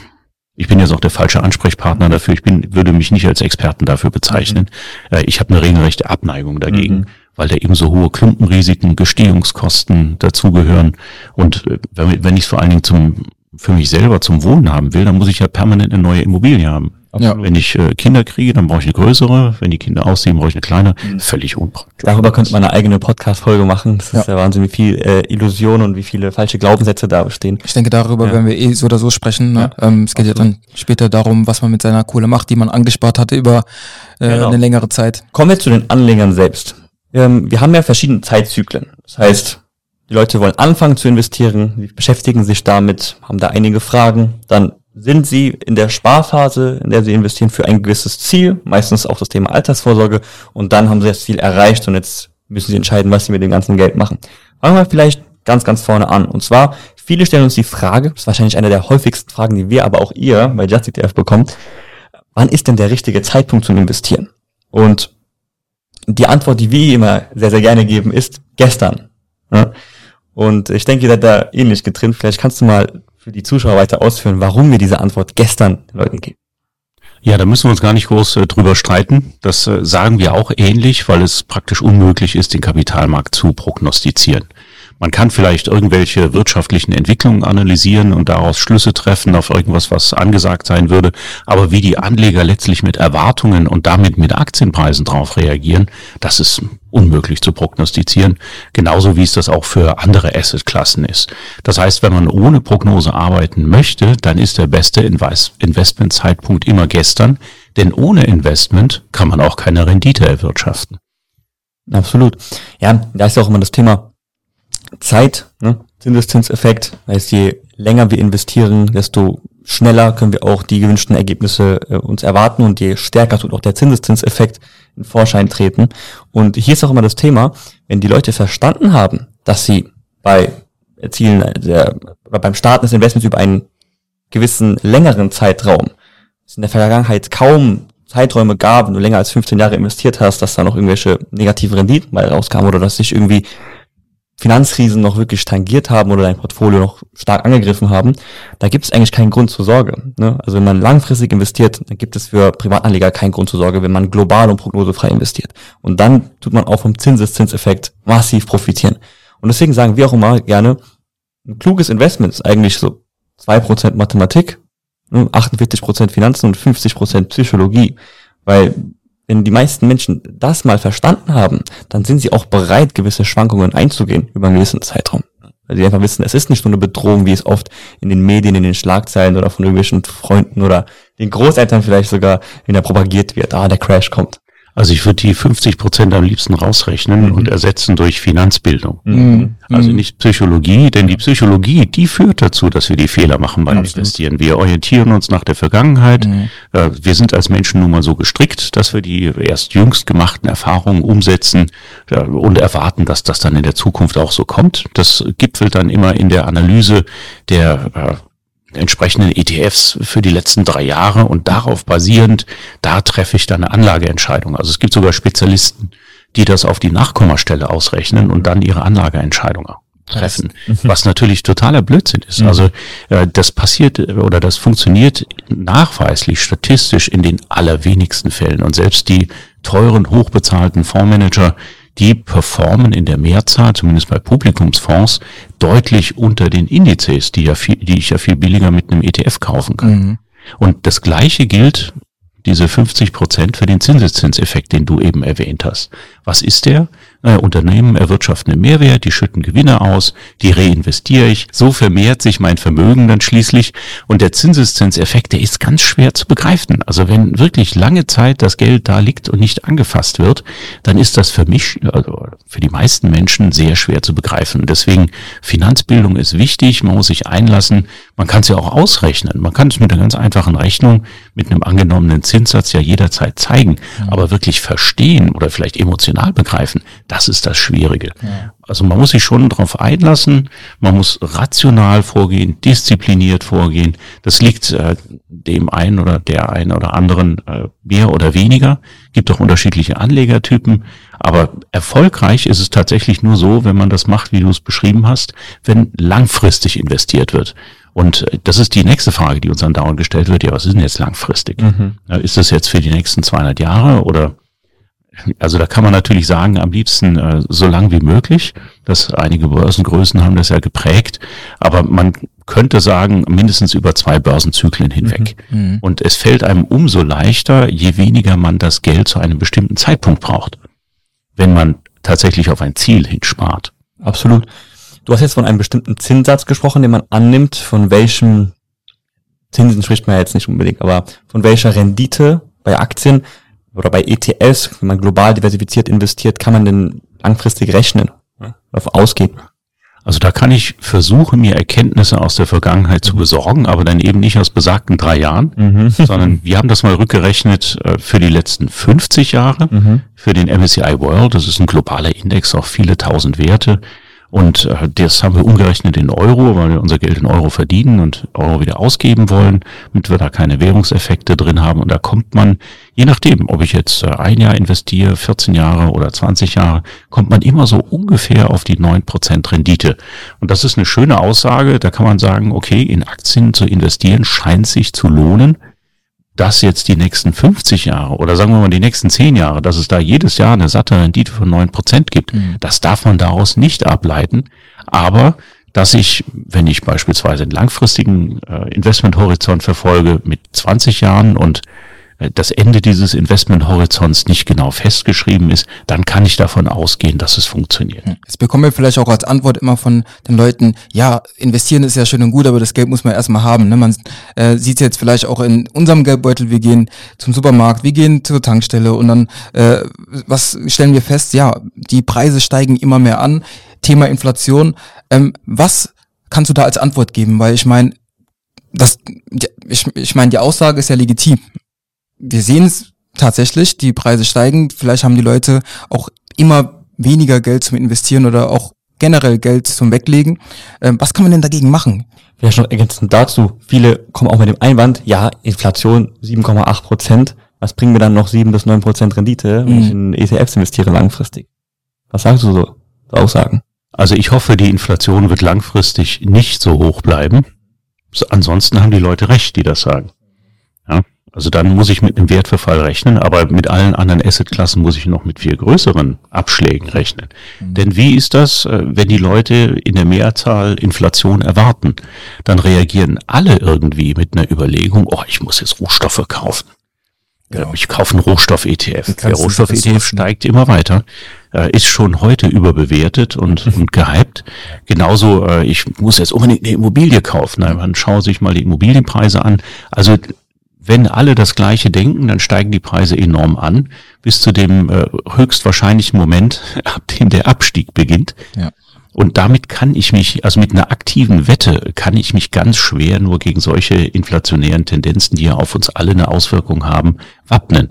ich bin jetzt auch der falsche Ansprechpartner dafür. Ich bin, würde mich nicht als Experten dafür bezeichnen. Mhm. Äh, ich habe eine regelrechte Abneigung dagegen. Mhm weil da eben so hohe Klumpenrisiken, Gestehungskosten dazugehören. Und äh, wenn, ich es vor allen Dingen zum, für mich selber zum Wohnen haben will, dann muss ich ja permanent eine neue Immobilie haben. Ja. Wenn ich äh, Kinder kriege, dann brauche ich eine größere. Wenn die Kinder aussehen, brauche ich eine kleine. Mhm. Völlig unpraktisch.
Darüber könnte man eine eigene Podcast-Folge machen. Das ja. ist ja Wahnsinn, wie viel äh, Illusion und wie viele falsche Glaubenssätze da bestehen.
Ich denke, darüber ja. werden wir eh so oder so sprechen. Ne? Ja. Ähm, es geht Absolut. ja dann später darum, was man mit seiner Kohle macht, die man angespart hatte über äh, genau. eine längere Zeit.
Kommen wir zu den Anlegern selbst ähm, wir haben ja verschiedene Zeitzyklen. Das heißt, die Leute wollen anfangen zu investieren, sie beschäftigen sich damit, haben da einige Fragen, dann sind sie in der Sparphase, in der sie investieren für ein gewisses Ziel, meistens auch das Thema Altersvorsorge, und dann haben sie das Ziel erreicht und jetzt müssen sie entscheiden, was sie mit dem ganzen Geld machen. Fangen wir vielleicht ganz, ganz vorne an. Und zwar, viele stellen uns die Frage, das ist wahrscheinlich eine der häufigsten Fragen, die wir, aber auch ihr bei JustETF bekommt, wann ist denn der richtige Zeitpunkt zum Investieren? Und die Antwort, die wir immer sehr, sehr gerne geben, ist gestern. Ja? Und ich denke, ihr seid da ähnlich getrennt. Vielleicht kannst du mal für die Zuschauer weiter ausführen, warum wir diese Antwort gestern den Leuten geben.
Ja, da müssen wir uns gar nicht groß äh, drüber streiten. Das äh, sagen wir auch ähnlich, weil es praktisch unmöglich ist, den Kapitalmarkt zu prognostizieren. Man kann vielleicht irgendwelche wirtschaftlichen Entwicklungen analysieren und daraus Schlüsse treffen auf irgendwas, was angesagt sein würde. Aber wie die Anleger letztlich mit Erwartungen und damit mit Aktienpreisen darauf reagieren, das ist unmöglich zu prognostizieren. Genauso wie es das auch für andere Assetklassen ist. Das heißt, wenn man ohne Prognose arbeiten möchte, dann ist der beste Investmentzeitpunkt immer gestern. Denn ohne Investment kann man auch keine Rendite erwirtschaften.
Absolut. Ja, da ist auch immer das Thema, Zeit, ne? Zinseszinseffekt, heißt je länger wir investieren, desto schneller können wir auch die gewünschten Ergebnisse äh, uns erwarten und je stärker tut auch der Zinseszinseffekt in Vorschein treten. Und hier ist auch immer das Thema, wenn die Leute verstanden haben, dass sie bei Erzielen der, beim Starten des Investments über einen gewissen längeren Zeitraum, es in der Vergangenheit kaum Zeiträume gab, wenn du länger als 15 Jahre investiert hast, dass da noch irgendwelche negative Renditen mal rauskamen oder dass sich irgendwie Finanzkrisen noch wirklich tangiert haben oder dein Portfolio noch stark angegriffen haben, da gibt es eigentlich keinen Grund zur Sorge. Ne? Also wenn man langfristig investiert, dann gibt es für Privatanleger keinen Grund zur Sorge, wenn man global und prognosefrei investiert. Und dann tut man auch vom Zinseszinseffekt massiv profitieren. Und deswegen sagen wir auch immer gerne, ein kluges Investment ist eigentlich so zwei Prozent Mathematik, 48% ne? Finanzen und 50% Psychologie. Weil wenn die meisten Menschen das mal verstanden haben, dann sind sie auch bereit, gewisse Schwankungen einzugehen über einen gewissen Zeitraum. Weil sie einfach wissen, es ist nicht nur eine Bedrohung, wie es oft in den Medien, in den Schlagzeilen oder von irgendwelchen Freunden oder den Großeltern vielleicht sogar wieder propagiert wird. Ah, der Crash kommt.
Also ich würde die 50 Prozent am liebsten rausrechnen mhm. und ersetzen durch Finanzbildung. Mhm. Also mhm. nicht Psychologie, denn die Psychologie, die führt dazu, dass wir die Fehler machen beim Investieren. Wir orientieren uns nach der Vergangenheit. Mhm. Äh, wir sind als Menschen nun mal so gestrickt, dass wir die erst jüngst gemachten Erfahrungen umsetzen und erwarten, dass das dann in der Zukunft auch so kommt. Das gipfelt dann immer in der Analyse der äh, entsprechenden ETFs für die letzten drei Jahre und darauf basierend, da treffe ich dann eine Anlageentscheidung. Also es gibt sogar Spezialisten, die das auf die Nachkommastelle ausrechnen und dann ihre Anlageentscheidung treffen, mhm. was natürlich totaler Blödsinn ist. Mhm. Also äh, das passiert oder das funktioniert nachweislich statistisch in den allerwenigsten Fällen und selbst die teuren, hochbezahlten Fondsmanager, die performen in der Mehrzahl, zumindest bei Publikumsfonds, deutlich unter den Indizes, die, ja viel, die ich ja viel billiger mit einem ETF kaufen kann. Mhm. Und das Gleiche gilt, diese 50 Prozent für den Zinseszinseffekt, den du eben erwähnt hast. Was ist der? Naja, Unternehmen erwirtschaften einen Mehrwert, die schütten Gewinne aus, die reinvestiere ich. So vermehrt sich mein Vermögen dann schließlich. Und der Zinseszinseffekt, der ist ganz schwer zu begreifen. Also wenn wirklich lange Zeit das Geld da liegt und nicht angefasst wird, dann ist das für mich, also für die meisten Menschen sehr schwer zu begreifen. Deswegen Finanzbildung ist wichtig, man muss sich einlassen. Man kann es ja auch ausrechnen. Man kann es mit einer ganz einfachen Rechnung, mit einem angenommenen Zinssatz ja jederzeit zeigen. Aber wirklich verstehen oder vielleicht emotional begreifen, das ist das Schwierige. Ja. Also man muss sich schon darauf einlassen, man muss rational vorgehen, diszipliniert vorgehen. Das liegt äh, dem einen oder der einen oder anderen äh, mehr oder weniger. Gibt auch unterschiedliche Anlegertypen. Aber erfolgreich ist es tatsächlich nur so, wenn man das macht, wie du es beschrieben hast, wenn langfristig investiert wird. Und äh, das ist die nächste Frage, die uns dann dauernd gestellt wird. Ja, was ist denn jetzt langfristig? Mhm. Ist das jetzt für die nächsten 200 Jahre oder also da kann man natürlich sagen, am liebsten äh, so lang wie möglich. dass einige Börsengrößen haben das ja geprägt, aber man könnte sagen, mindestens über zwei Börsenzyklen hinweg. Mhm. mhm. Und es fällt einem umso leichter, je weniger man das Geld zu einem bestimmten Zeitpunkt braucht, wenn man tatsächlich auf ein Ziel hinspart.
Absolut. Du hast jetzt von einem bestimmten Zinssatz gesprochen, den man annimmt, von welchem Zinsen spricht man ja jetzt nicht unbedingt, aber von welcher Rendite bei Aktien oder bei ETFs, wenn man global diversifiziert investiert, kann man denn langfristig rechnen, davon ausgehen?
Also da kann ich versuchen, mir Erkenntnisse aus der Vergangenheit zu besorgen, aber dann eben nicht aus besagten drei Jahren, mhm. sondern wir haben das mal rückgerechnet äh, für die letzten 50 Jahre, mhm. für den MSCI World, das ist ein globaler Index auf viele tausend Werte, und äh, das haben wir umgerechnet in Euro, weil wir unser Geld in Euro verdienen und Euro wieder ausgeben wollen, damit wir da keine Währungseffekte drin haben. Und da kommt man, je nachdem, ob ich jetzt äh, ein Jahr investiere, 14 Jahre oder 20 Jahre, kommt man immer so ungefähr auf die 9% Rendite. Und das ist eine schöne Aussage. Da kann man sagen, okay, in Aktien zu investieren scheint sich zu lohnen das jetzt die nächsten 50 Jahre oder sagen wir mal die nächsten 10 Jahre, dass es da jedes Jahr eine satte Rendite von 9% gibt, mhm. das darf man daraus nicht ableiten. Aber dass ich, wenn ich beispielsweise einen langfristigen äh, Investmenthorizont verfolge mit 20 Jahren und das Ende dieses Investmenthorizonts nicht genau festgeschrieben ist, dann kann ich davon ausgehen, dass es funktioniert. Hm.
Jetzt bekommen wir vielleicht auch als Antwort immer von den Leuten, ja, investieren ist ja schön und gut, aber das Geld muss man erstmal haben. Ne? Man äh, sieht jetzt vielleicht auch in unserem Geldbeutel, wir gehen zum Supermarkt, wir gehen zur Tankstelle und dann, äh, was stellen wir fest? Ja, die Preise steigen immer mehr an. Thema Inflation. Ähm, was kannst du da als Antwort geben? Weil ich meine, das, ich, ich meine, die Aussage ist ja legitim wir sehen es tatsächlich, die Preise steigen. Vielleicht haben die Leute auch immer weniger Geld zum Investieren oder auch generell Geld zum Weglegen. Ähm, was kann man denn dagegen machen?
Vielleicht noch ergänzend dazu. Viele kommen auch mit dem Einwand, ja, Inflation 7,8 Prozent. Was bringen mir dann noch 7 bis 9 Prozent Rendite, wenn mhm. ich in ETFs investiere langfristig? Was sagst du so? Aussagen?
Also ich hoffe, die Inflation wird langfristig nicht so hoch bleiben. Ansonsten haben die Leute recht, die das sagen. Ja? Also dann muss ich mit einem Wertverfall rechnen, aber mit allen anderen Assetklassen muss ich noch mit viel größeren Abschlägen rechnen. Mhm. Denn wie ist das, äh, wenn die Leute in der Mehrzahl Inflation erwarten? Dann reagieren alle irgendwie mit einer Überlegung, oh, ich muss jetzt Rohstoffe kaufen. Genau. Ich kaufe einen Rohstoff-ETF. Der Rohstoff-ETF steigt immer weiter, äh, ist schon heute überbewertet und, und gehypt. Genauso, äh, ich muss jetzt unbedingt eine Immobilie kaufen. Na, man schaue sich mal die Immobilienpreise an. Also wenn alle das Gleiche denken, dann steigen die Preise enorm an, bis zu dem äh, höchstwahrscheinlichen Moment, ab dem der Abstieg beginnt. Ja. Und damit kann ich mich, also mit einer aktiven Wette, kann ich mich ganz schwer nur gegen solche inflationären Tendenzen, die ja auf uns alle eine Auswirkung haben, wappnen.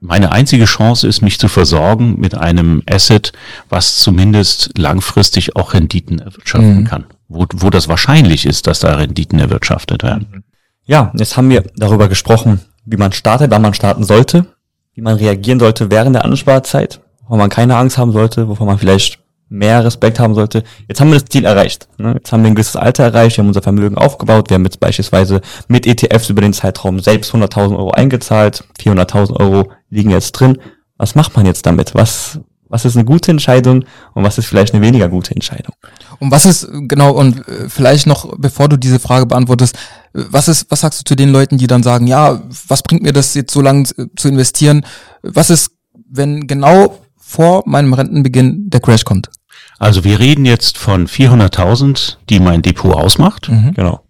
Meine einzige Chance ist, mich zu versorgen mit einem Asset, was zumindest langfristig auch Renditen erwirtschaften mhm. kann, wo, wo das wahrscheinlich ist, dass da Renditen erwirtschaftet werden.
Ja, jetzt haben wir darüber gesprochen, wie man startet, wann man starten sollte, wie man reagieren sollte während der Ansparzeit, wovon man keine Angst haben sollte, wovon man vielleicht mehr Respekt haben sollte. Jetzt haben wir das Ziel erreicht. Ne? Jetzt haben wir ein gewisses Alter erreicht, wir haben unser Vermögen aufgebaut, wir haben jetzt beispielsweise mit ETFs über den Zeitraum selbst 100.000 Euro eingezahlt, 400.000 Euro liegen jetzt drin. Was macht man jetzt damit? Was, was ist eine gute Entscheidung und was ist vielleicht eine weniger gute Entscheidung?
Und was ist, genau, und äh, vielleicht noch, bevor du diese Frage beantwortest, äh, was ist, was sagst du zu den Leuten, die dann sagen, ja, was bringt mir das jetzt so lange zu investieren? Was ist, wenn genau vor meinem Rentenbeginn der Crash kommt.
Also wir reden jetzt von 400.000, die mein Depot ausmacht.
Mhm. Genau.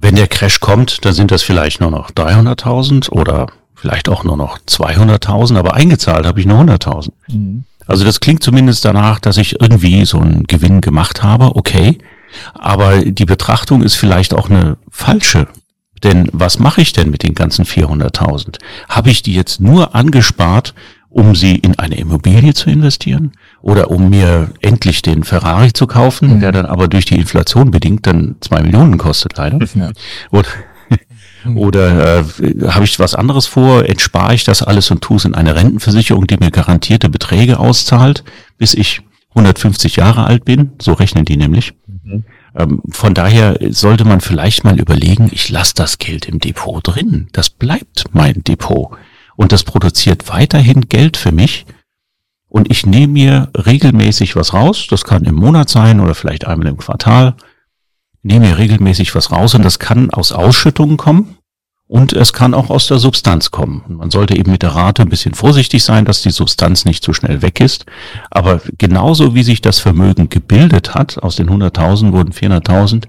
Wenn der Crash kommt, dann sind das vielleicht nur noch 300.000 oder vielleicht auch nur noch 200.000, aber eingezahlt habe ich nur 100.000. Mhm. Also das klingt zumindest danach, dass ich irgendwie so einen Gewinn gemacht habe, okay. Aber die Betrachtung ist vielleicht auch eine falsche. Denn was mache ich denn mit den ganzen 400.000? Habe ich die jetzt nur angespart, um sie in eine Immobilie zu investieren oder um mir endlich den Ferrari zu kaufen, mhm. der dann aber durch die Inflation bedingt dann zwei Millionen kostet leider. Ja. Oder, oder äh, habe ich was anderes vor? Entspare ich das alles und tue es in eine Rentenversicherung, die mir garantierte Beträge auszahlt, bis ich 150 Jahre alt bin? So rechnen die nämlich. Mhm. Ähm, von daher sollte man vielleicht mal überlegen, ich lasse das Geld im Depot drin. Das bleibt mein Depot und das produziert weiterhin Geld für mich. Und ich nehme mir regelmäßig was raus. Das kann im Monat sein oder vielleicht einmal im Quartal. Nehme mir regelmäßig was raus und das kann aus Ausschüttungen kommen. Und es kann auch aus der Substanz kommen. Und man sollte eben mit der Rate ein bisschen vorsichtig sein, dass die Substanz nicht zu schnell weg ist. Aber genauso wie sich das Vermögen gebildet hat, aus den 100.000 wurden 400.000,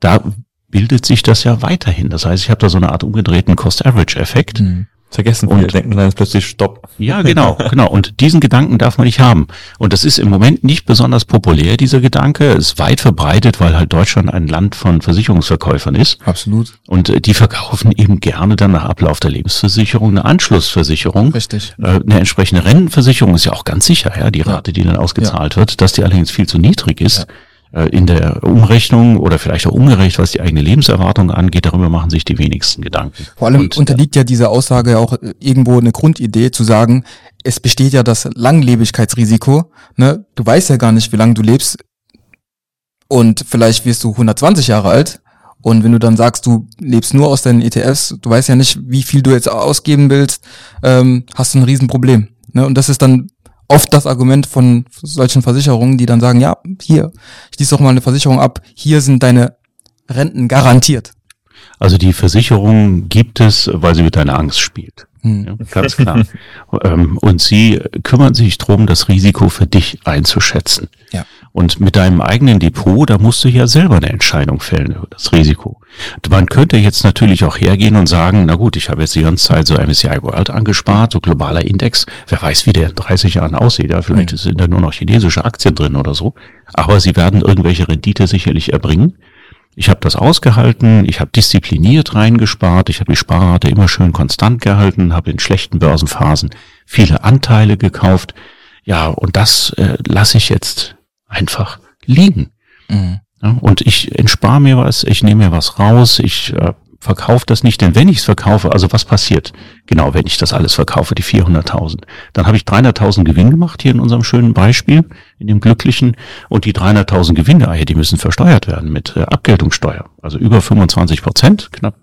da bildet sich das ja weiterhin. Das heißt, ich habe da so eine Art umgedrehten Cost-Average-Effekt. Mhm
vergessen
und denken dann plötzlich Stopp. Ja, genau, genau. Und diesen Gedanken darf man nicht haben. Und das ist im Moment nicht besonders populär, dieser Gedanke. Ist weit verbreitet, weil halt Deutschland ein Land von Versicherungsverkäufern ist.
Absolut.
Und äh, die verkaufen eben gerne dann nach Ablauf der Lebensversicherung eine Anschlussversicherung.
Richtig.
Äh, eine entsprechende Rentenversicherung ist ja auch ganz sicher, ja, die Rate, die dann ausgezahlt ja. wird, dass die allerdings viel zu niedrig ist. Ja in der Umrechnung oder vielleicht auch ungerecht, was die eigene Lebenserwartung angeht, darüber machen sich die wenigsten Gedanken.
Vor allem Und, unterliegt ja diese Aussage auch irgendwo eine Grundidee zu sagen, es besteht ja das Langlebigkeitsrisiko. Ne? Du weißt ja gar nicht, wie lange du lebst und vielleicht wirst du 120 Jahre alt. Und wenn du dann sagst, du lebst nur aus deinen ETFs, du weißt ja nicht, wie viel du jetzt ausgeben willst, ähm, hast du ein Riesenproblem. Ne? Und das ist dann oft das Argument von solchen Versicherungen, die dann sagen, ja, hier, schließ doch mal eine Versicherung ab, hier sind deine Renten garantiert.
Also die Versicherung gibt es, weil sie mit deiner Angst spielt. Hm. Ja, ganz klar. Ähm, und sie kümmern sich drum, das Risiko für dich einzuschätzen.
Ja.
Und mit deinem eigenen Depot, da musst du ja selber eine Entscheidung fällen über das Risiko. Man könnte jetzt natürlich auch hergehen und sagen, na gut, ich habe jetzt die ganze Zeit so MSCI World angespart, so globaler Index. Wer weiß, wie der in 30 Jahren aussieht. Ja, vielleicht mhm. sind da nur noch chinesische Aktien drin oder so. Aber sie werden irgendwelche Rendite sicherlich erbringen. Ich habe das ausgehalten, ich habe diszipliniert reingespart, ich habe die Sparrate immer schön konstant gehalten, habe in schlechten Börsenphasen viele Anteile gekauft. Ja, und das äh, lasse ich jetzt einfach liegen. Mhm. Ja, und ich entspare mir was, ich nehme mir was raus, ich äh, verkaufe das nicht, denn wenn ich es verkaufe, also was passiert? Genau, wenn ich das alles verkaufe, die 400.000, dann habe ich 300.000 Gewinn gemacht hier in unserem schönen Beispiel, in dem glücklichen, und die 300.000 Gewinne, die müssen versteuert werden mit äh, Abgeltungssteuer, also über 25 Prozent, knapp,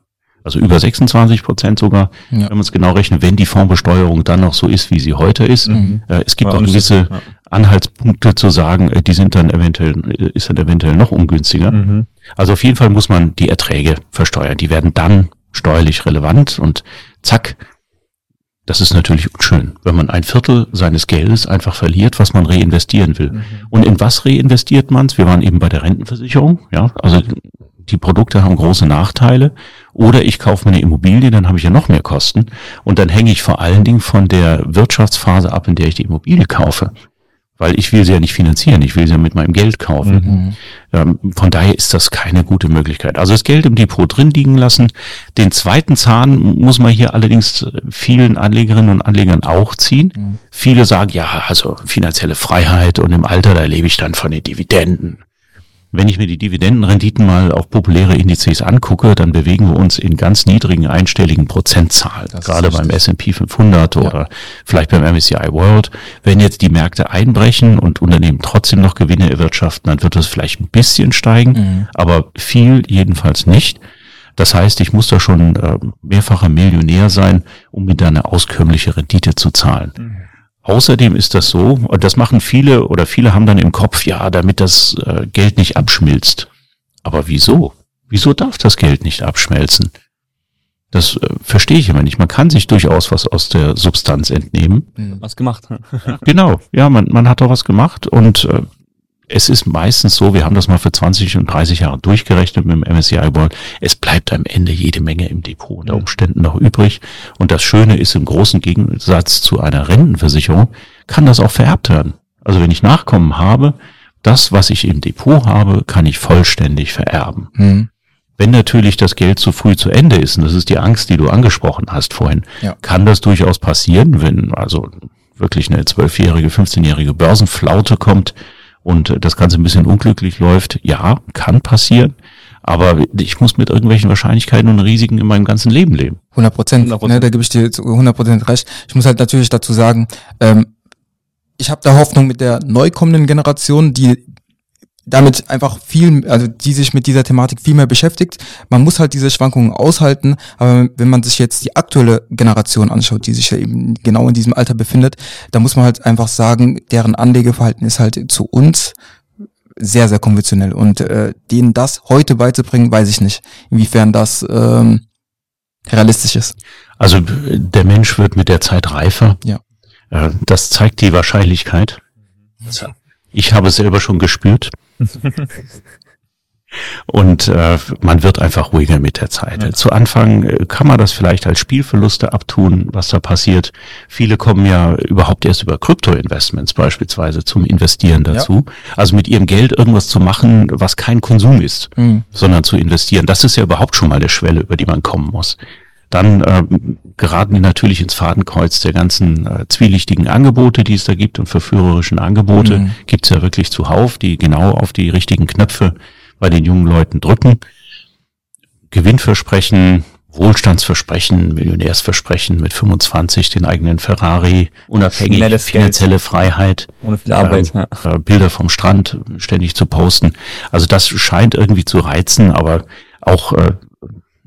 also über 26 Prozent sogar, ja. wenn man es genau rechnet, wenn die Fondsbesteuerung dann noch so ist, wie sie heute ist. Mhm. Äh, es gibt auch gewisse ja. Anhaltspunkte zu sagen, äh, die sind dann eventuell, äh, ist dann eventuell noch ungünstiger. Mhm. Also auf jeden Fall muss man die Erträge versteuern. Die werden dann steuerlich relevant und zack, das ist natürlich unschön, wenn man ein Viertel seines Geldes einfach verliert, was man reinvestieren will. Mhm. Und in was reinvestiert man es? Wir waren eben bei der Rentenversicherung, ja, also die Produkte haben große Nachteile. Oder ich kaufe mir eine Immobilie, dann habe ich ja noch mehr Kosten. Und dann hänge ich vor allen Dingen von der Wirtschaftsphase ab, in der ich die Immobilie kaufe weil ich will sie ja nicht finanzieren, ich will sie ja mit meinem Geld kaufen. Mhm. Ähm, von daher ist das keine gute Möglichkeit. Also das Geld im Depot drin liegen lassen. Den zweiten Zahn muss man hier allerdings vielen Anlegerinnen und Anlegern auch ziehen. Mhm. Viele sagen, ja, also finanzielle Freiheit und im Alter, da lebe ich dann von den Dividenden. Wenn ich mir die Dividendenrenditen mal auf populäre Indizes angucke, dann bewegen wir uns in ganz niedrigen einstelligen Prozentzahlen. Das Gerade beim S&P 500 ja. oder vielleicht beim MSCI World. Wenn jetzt die Märkte einbrechen und Unternehmen trotzdem noch Gewinne erwirtschaften, dann wird das vielleicht ein bisschen steigen, mhm. aber viel jedenfalls nicht. Das heißt, ich muss da schon äh, mehrfacher Millionär sein, um mir da eine auskömmliche Rendite zu zahlen. Mhm. Außerdem ist das so, und das machen viele oder viele haben dann im Kopf, ja, damit das äh, Geld nicht abschmilzt. Aber wieso? Wieso darf das Geld nicht abschmelzen? Das äh, verstehe ich immer nicht. Man kann sich durchaus was aus der Substanz entnehmen.
Was gemacht.
genau, ja, man, man hat doch was gemacht und äh, es ist meistens so, wir haben das mal für 20 und 30 Jahre durchgerechnet mit dem MSCI World, es bleibt am Ende jede Menge im Depot unter Umständen noch übrig. Und das Schöne ist, im großen Gegensatz zu einer Rentenversicherung, kann das auch vererbt werden. Also wenn ich Nachkommen habe, das, was ich im Depot habe, kann ich vollständig vererben.
Mhm.
Wenn natürlich das Geld zu früh zu Ende ist, und das ist die Angst, die du angesprochen hast vorhin,
Ja.
kann das durchaus passieren, wenn also wirklich eine zwölfjährige, 15-jährige Börsenflaute kommt und das Ganze ein bisschen unglücklich läuft. Ja, kann passieren, aber ich muss mit irgendwelchen Wahrscheinlichkeiten und Risiken in meinem ganzen Leben leben.
100 Prozent,
100%.
ne, da gebe ich dir zu 100 Prozent recht. Ich muss halt natürlich dazu sagen, ähm, ich habe da Hoffnung mit der neu kommenden Generation, die damit einfach viel, also die sich mit dieser Thematik viel mehr beschäftigt. Man muss halt diese Schwankungen aushalten, aber wenn man sich jetzt die aktuelle Generation anschaut, die sich ja eben genau in diesem Alter befindet, da muss man halt einfach sagen, deren Anlegeverhalten ist halt zu uns sehr, sehr konventionell. Und äh, denen das heute beizubringen, weiß ich nicht, inwiefern das ähm, realistisch ist.
Also der Mensch wird mit der Zeit reifer.
Ja.
Äh, Das zeigt die Wahrscheinlichkeit. Ich habe es selber schon gespürt. Und äh, man wird einfach ruhiger mit der Zeit. Zu Anfang äh, kann man das vielleicht als Spielverluste abtun, was da passiert. Viele kommen ja überhaupt erst über Krypto-Investments beispielsweise zum Investieren dazu. Also mit ihrem Geld irgendwas zu machen, was kein Konsum ist,
Mhm.
sondern zu investieren. Das ist ja überhaupt schon mal eine Schwelle, über die man kommen muss. Dann ähm, geraten die natürlich ins Fadenkreuz der ganzen äh, zwielichtigen Angebote, die es da gibt und verführerischen Angebote.
Mhm.
Gibt's ja wirklich zuhauf, die genau auf die richtigen Knöpfe bei den jungen Leuten drücken. Gewinnversprechen, Wohlstandsversprechen, Millionärsversprechen mit 25, den eigenen Ferrari, unabhängig, finanzielle Freiheit
Ohne viel Arbeit. ja.
äh, Bilder vom Strand ständig zu posten. Also das scheint irgendwie zu reizen, aber auch äh,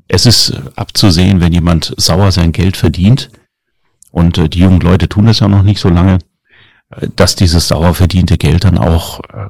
es ist abzusehen, wenn jemand sauer sein Geld verdient und äh, die jungen Leute tun das ja noch nicht so lange, äh, dass dieses sauer verdiente Geld dann auch äh,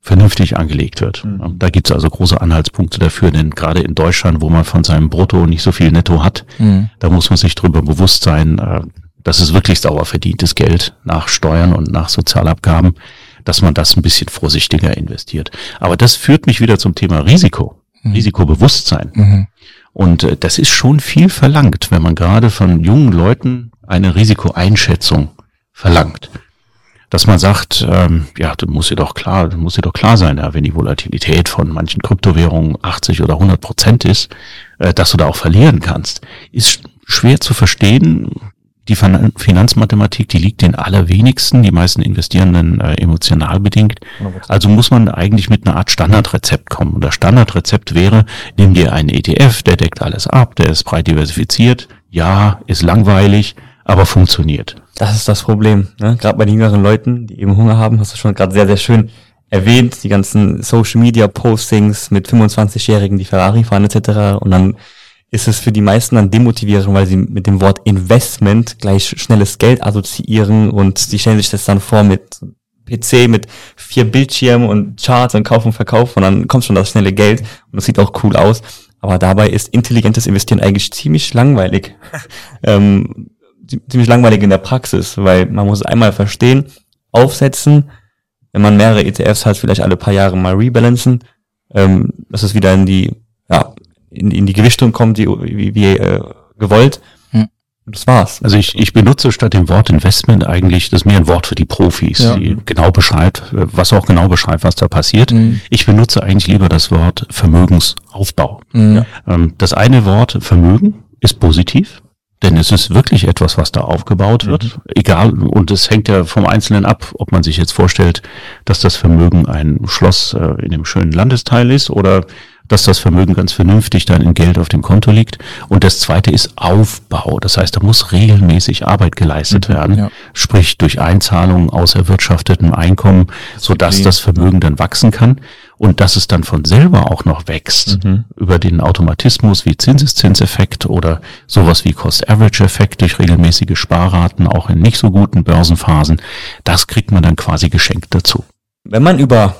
vernünftig angelegt wird.
Mhm.
Da gibt es also große Anhaltspunkte dafür, denn gerade in Deutschland, wo man von seinem Brutto nicht so viel Netto hat,
Mhm.
da muss man sich darüber bewusst sein, äh, das ist wirklich sauer verdientes Geld nach Steuern und nach Sozialabgaben, dass man das ein bisschen vorsichtiger investiert. Aber das führt mich wieder zum Thema Risiko, Risikobewusstsein. Und äh, das ist schon viel verlangt, wenn man gerade von jungen Leuten eine Risikoeinschätzung verlangt. Dass man sagt, ähm, ja, du musst dir doch klar, du musst dir doch klar sein, ja, wenn die Volatilität von manchen Kryptowährungen 80 oder 100 Prozent ist, äh, dass du da auch verlieren kannst, ist sch- schwer zu verstehen. Die Fin- Finanzmathematik, die liegt den allerwenigsten, die meisten Investierenden äh, emotional bedingt. Also muss man eigentlich mit einer Art Standardrezept kommen. Und das Standardrezept wäre, nimm dir einen ETF, der deckt alles ab, der ist breit diversifiziert. Ja, ist langweilig, aber funktioniert.
Das ist das Problem. Ne? Gerade bei den jüngeren Leuten, die eben Hunger haben, hast du schon gerade sehr, sehr schön erwähnt, die ganzen Social Media Postings mit 25-Jährigen, die Ferrari fahren etc. Und dann ist es für die meisten dann demotivierend, weil sie mit dem Wort Investment gleich schnelles Geld assoziieren und sie stellen sich das dann vor mit PC mit vier Bildschirmen und Charts und Kauf und Verkauf und dann kommt schon das schnelle Geld und das sieht auch cool aus. Aber dabei ist intelligentes Investieren eigentlich ziemlich langweilig. ähm, zie- ziemlich langweilig in der Praxis, weil man muss es einmal verstehen, aufsetzen, wenn man mehrere ETFs hat, vielleicht alle paar Jahre mal rebalancen, ähm, dass es wieder in die, in, in die Gewichtung kommt, die, wie, wie äh, gewollt.
Hm.
Und das war's.
Also ich, ich benutze statt dem Wort Investment eigentlich, das ist mehr ein Wort für die Profis,
Ja.
die genau beschreibt, was auch genau beschreibt, was da passiert.
Mhm.
Ich benutze eigentlich lieber das Wort Vermögensaufbau.
Mhm.
Das eine Wort Vermögen ist positiv, denn es ist wirklich etwas, was da aufgebaut wird. Egal, und es hängt ja vom Einzelnen ab, ob man sich jetzt vorstellt, dass das Vermögen ein Schloss äh, in dem schönen Landesteil ist oder dass das Vermögen ganz vernünftig dann in Geld auf dem Konto liegt. Und das zweite ist Aufbau. Das heißt, da muss regelmäßig Arbeit geleistet werden,
ja.
sprich durch Einzahlungen aus erwirtschaftetem Einkommen, sodass das Vermögen dann wachsen kann und dass es dann von selber auch noch wächst über den Automatismus wie Zinseszinseffekt oder sowas wie Cost-Average-Effekt durch regelmäßige Sparraten auch in nicht so guten Börsenphasen. Das kriegt man dann quasi geschenkt dazu.
Wenn man über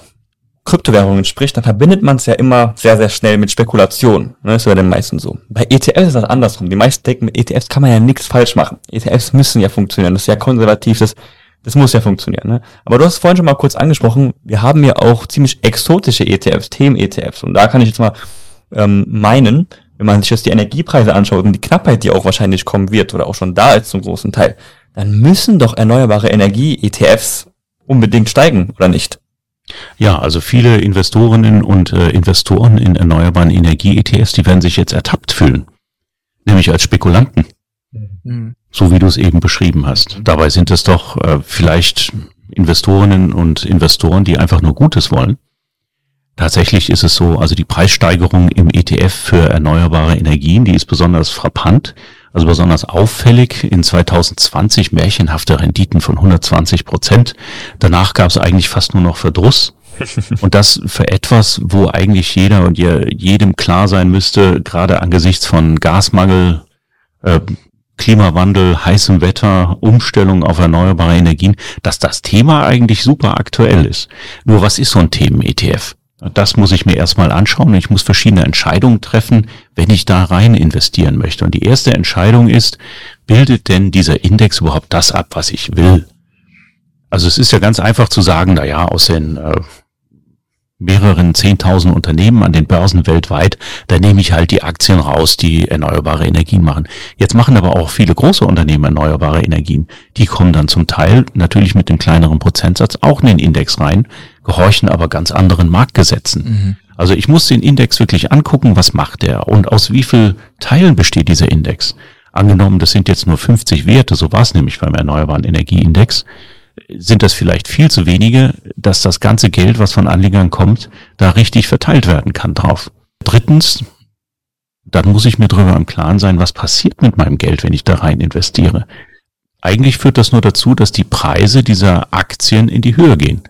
Kryptowährungen spricht, dann verbindet man es ja immer sehr, sehr schnell mit Spekulation. Ne? Ist bei den meisten so. Bei ETFs ist das andersrum. Die meisten denken, mit ETFs kann man ja nichts falsch machen. ETFs müssen ja funktionieren. Das ist ja konservativ, das, das muss ja funktionieren. Ne? Aber du hast vorhin schon mal kurz angesprochen, wir haben ja auch ziemlich exotische ETFs, Themen-ETFs. Und da kann ich jetzt mal ähm, meinen, wenn man sich jetzt die Energiepreise anschaut und die Knappheit, die auch wahrscheinlich kommen wird oder auch schon da ist zum großen Teil, dann müssen doch erneuerbare Energie-ETFs unbedingt steigen, oder nicht?
Ja, also viele Investorinnen und äh, Investoren in erneuerbaren Energie-ETFs, die werden sich jetzt ertappt fühlen. Nämlich als Spekulanten. Mhm. So wie du es eben beschrieben hast. Dabei sind es doch äh, vielleicht Investorinnen und Investoren, die einfach nur Gutes wollen. Tatsächlich ist es so, also die Preissteigerung im ETF für erneuerbare Energien, die ist besonders frappant, also besonders auffällig. In 2020 märchenhafte Renditen von 120 Prozent. Danach gab es eigentlich fast nur noch Verdruss. Und das für etwas, wo eigentlich jeder und jedem klar sein müsste, gerade angesichts von Gasmangel, äh, Klimawandel, heißem Wetter, Umstellung auf erneuerbare Energien, dass das Thema eigentlich super aktuell ist. Nur was ist so ein Themen-ETF? Das muss ich mir erstmal anschauen. Ich muss verschiedene Entscheidungen treffen, wenn ich da rein investieren möchte. Und die erste Entscheidung ist, bildet denn dieser Index überhaupt das ab, was ich will? Also es ist ja ganz einfach zu sagen, na ja, aus den äh, mehreren zehntausend Unternehmen an den Börsen weltweit, da nehme ich halt die Aktien raus, die erneuerbare Energien machen. Jetzt machen aber auch viele große Unternehmen erneuerbare Energien. Die kommen dann zum Teil natürlich mit dem kleineren Prozentsatz auch in den Index rein, gehorchen aber ganz anderen Marktgesetzen. Mhm. Also ich muss den Index wirklich angucken, was macht der und aus wie viel Teilen besteht dieser Index. Angenommen, das sind jetzt nur 50 Werte, so war es nämlich beim Erneuerbaren Energieindex, sind das vielleicht viel zu wenige, dass das ganze Geld, was von Anlegern kommt, da richtig verteilt werden kann drauf. Drittens, dann muss ich mir darüber im Klaren sein, was passiert mit meinem Geld, wenn ich da rein investiere. Eigentlich führt das nur dazu, dass die Preise dieser Aktien in die Höhe gehen.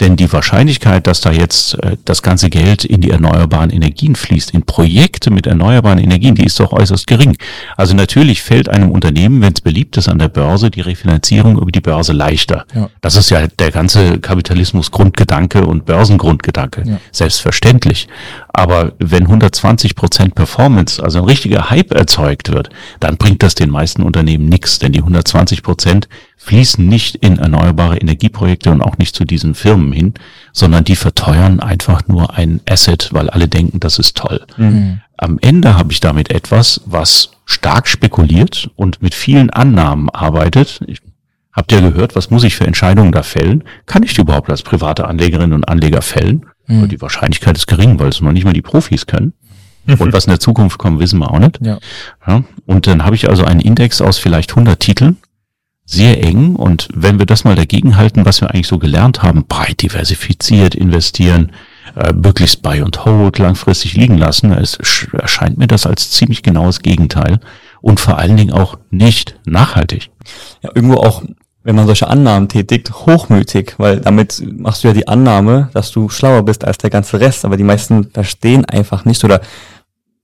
Denn die Wahrscheinlichkeit, dass da jetzt äh, das ganze Geld in die erneuerbaren Energien fließt, in Projekte mit erneuerbaren Energien, die ist doch äußerst gering. Also natürlich fällt einem Unternehmen, wenn es beliebt ist an der Börse, die Refinanzierung über die Börse leichter. Ja. Das ist ja der ganze Kapitalismus-Grundgedanke und Börsengrundgedanke. Ja. Selbstverständlich. Aber wenn 120 Prozent Performance, also ein richtiger Hype erzeugt wird, dann bringt das den meisten Unternehmen nichts, denn die 120 Prozent fließen nicht in erneuerbare Energieprojekte und auch nicht zu diesen Firmen hin, sondern die verteuern einfach nur ein Asset, weil alle denken, das ist toll. Mhm. Am Ende habe ich damit etwas, was stark spekuliert und mit vielen Annahmen arbeitet. Ich, habt ihr gehört, was muss ich für Entscheidungen da fällen? Kann ich die überhaupt als private Anlegerinnen und Anleger fällen? Mhm. Die Wahrscheinlichkeit ist gering, weil es noch nicht mal die Profis können. Und was in der Zukunft kommt, wissen wir auch nicht. Ja. ja. Und dann habe ich also einen Index aus vielleicht 100 Titeln sehr eng. Und wenn wir das mal dagegen halten, was wir eigentlich so gelernt haben, breit diversifiziert investieren, äh, möglichst buy und hold langfristig liegen lassen, es erscheint mir das als ziemlich genaues Gegenteil und vor allen Dingen auch nicht nachhaltig.
Ja, irgendwo auch, wenn man solche Annahmen tätigt, hochmütig, weil damit machst du ja die Annahme, dass du schlauer bist als der ganze Rest, aber die meisten verstehen einfach nicht oder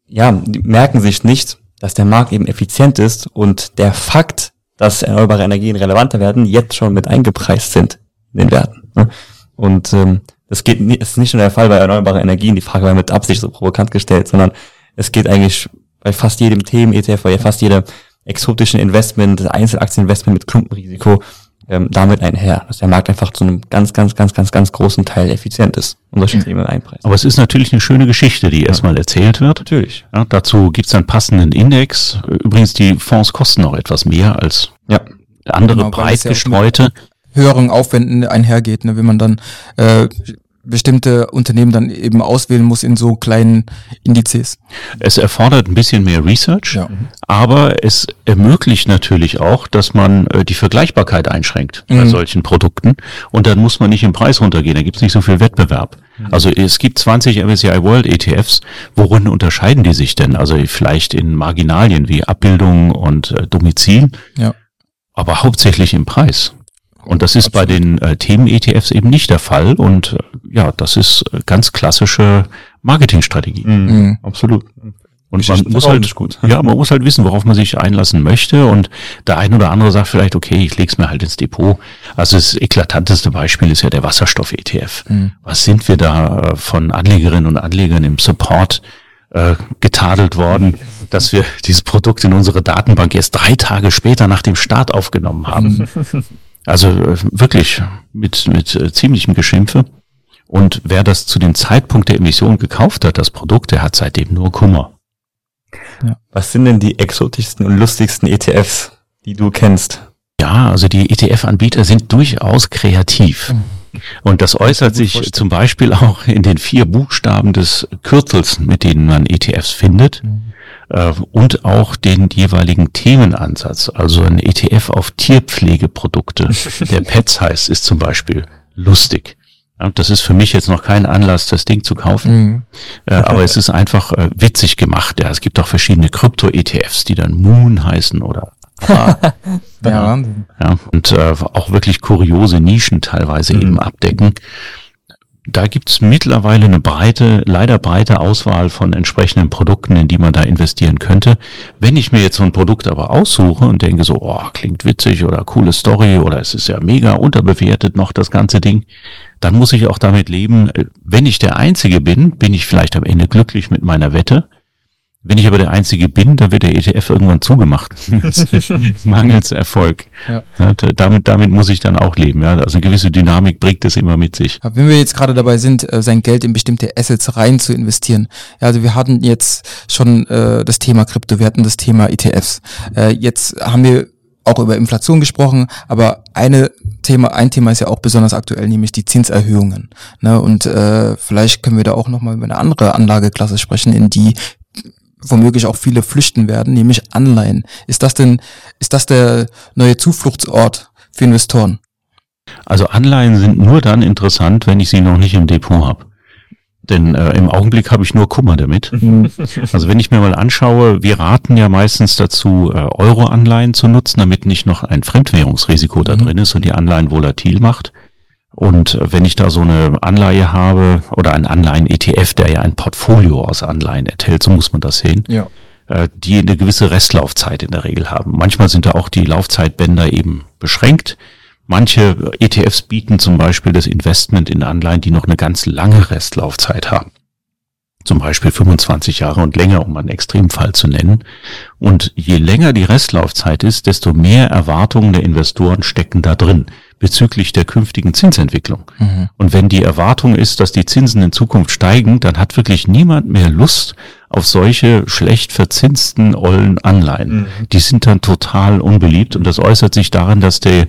ja, merken sich nicht, dass der Markt eben effizient ist und der Fakt, dass erneuerbare Energien relevanter werden, jetzt schon mit eingepreist sind in den Werten. Ne? Und ähm, das geht nicht, ist nicht nur der Fall bei erneuerbaren Energien, die Frage war mit Absicht so provokant gestellt, sondern es geht eigentlich bei fast jedem Themen-ETF, bei fast jedem exotischen Investment, Einzelaktieninvestment mit Klumpenrisiko, ähm, damit einher, dass der Markt einfach zu einem ganz, ganz, ganz, ganz, ganz großen Teil effizient ist und solche Themen einpreist.
Aber es ist natürlich eine schöne Geschichte, die ja. erstmal erzählt wird.
Natürlich.
Ja, dazu gibt's einen passenden Index. Übrigens, die Fonds kosten auch etwas mehr als ja. andere genau, breit gestreute.
Höheren Aufwänden einhergeht, ne, wenn man dann äh, bestimmte Unternehmen dann eben auswählen muss in so kleinen Indizes.
Es erfordert ein bisschen mehr Research, ja. aber es ermöglicht natürlich auch, dass man äh, die Vergleichbarkeit einschränkt mhm. bei solchen Produkten und dann muss man nicht im Preis runtergehen, da gibt es nicht so viel Wettbewerb. Mhm. Also es gibt 20 MSCI World ETFs, worin unterscheiden die sich denn? Also vielleicht in Marginalien wie Abbildung und äh, Domizil, ja. aber hauptsächlich im Preis. Und das ist Absolut. bei den äh, Themen-ETFs eben nicht der Fall. Und äh, ja, das ist äh, ganz klassische Marketingstrategie.
Mhm. Mhm. Absolut.
Und man muss halt, gut. ja, man muss halt wissen, worauf man sich einlassen möchte. Und der ein oder andere sagt vielleicht, okay, ich leg's mir halt ins Depot. Also das eklatanteste Beispiel ist ja der Wasserstoff-ETF. Mhm. Was sind wir da äh, von Anlegerinnen und Anlegern im Support äh, getadelt worden, dass wir dieses Produkt in unsere Datenbank erst drei Tage später nach dem Start aufgenommen haben. Also äh, wirklich mit, mit äh, ziemlichem Geschimpfe. Und wer das zu dem Zeitpunkt der Emission gekauft hat, das Produkt, der hat seitdem nur Kummer.
Ja. Was sind denn die exotischsten und lustigsten ETFs, die du kennst?
Ja, also die ETF-Anbieter sind durchaus kreativ. Mhm. Und das äußert sich vorstellen. zum Beispiel auch in den vier Buchstaben des Kürzels, mit denen man ETFs findet. Mhm. Äh, und auch den jeweiligen Themenansatz. Also ein ETF auf Tierpflegeprodukte, der Pets heißt, ist zum Beispiel lustig. Das ist für mich jetzt noch kein Anlass, das Ding zu kaufen. Mhm. Äh, aber es ist einfach äh, witzig gemacht. Ja, es gibt auch verschiedene Krypto-ETFs, die dann Moon heißen oder ja, Wahnsinn. Ja, und äh, auch wirklich kuriose Nischen teilweise mhm. eben abdecken da gibt's mittlerweile eine breite, leider breite Auswahl von entsprechenden Produkten, in die man da investieren könnte. Wenn ich mir jetzt so ein Produkt aber aussuche und denke so, oh, klingt witzig oder coole Story oder es ist ja mega unterbewertet noch das ganze Ding, dann muss ich auch damit leben, äh, wenn ich der Einzige bin, bin ich vielleicht am Ende glücklich mit meiner Wette. Wenn ich aber der Einzige bin, dann wird der ETF irgendwann zugemacht. Mangels Erfolg. Ja. Ja, damit, damit muss ich dann auch leben. Ja. Also eine gewisse Dynamik bringt es immer mit sich.
Wenn wir jetzt gerade dabei sind, äh, sein Geld in bestimmte Assets rein zu investieren. Ja, also wir hatten jetzt schon äh, das Thema Krypto, wir hatten das Thema ETFs. Äh, jetzt haben wir auch über Inflation gesprochen, aber eine Thema, ein Thema ist ja auch besonders aktuell, nämlich die Zinserhöhungen. Ne? Und äh, vielleicht können wir da auch nochmal über eine andere Anlageklasse sprechen, in die womöglich auch viele flüchten werden, nämlich Anleihen. Ist das denn, ist das der neue Zufluchtsort für Investoren?
Also Anleihen sind nur dann interessant, wenn ich sie noch nicht im Depot habe. Denn äh, im Augenblick habe ich nur Kummer damit. Mhm. Also wenn ich mir mal anschaue, wir raten ja meistens dazu, äh, Euro-Anleihen zu nutzen, damit nicht noch ein Fremdwährungsrisiko da mhm. drin ist und die Anleihen volatil macht. Und wenn ich da so eine Anleihe habe oder ein Anleihen-ETF, der ja ein Portfolio aus Anleihen enthält, so muss man das sehen, ja. Äh, die eine gewisse Restlaufzeit in der Regel haben. Manchmal sind da auch die Laufzeitbänder eben beschränkt. Manche ETFs bieten zum Beispiel das Investment in Anleihen, die noch eine ganz lange Restlaufzeit haben. Zum Beispiel 25 Jahre und länger, um einen Extremfall zu nennen. Und je länger die Restlaufzeit ist, desto mehr Erwartungen der Investoren stecken da drin bezüglich der künftigen Zinsentwicklung. Mhm. Und wenn die Erwartung ist, dass die Zinsen in Zukunft steigen, dann hat wirklich niemand mehr Lust auf solche schlecht verzinsten ollen Anleihen. Mhm. Die sind dann total unbeliebt und das äußert sich darin, dass die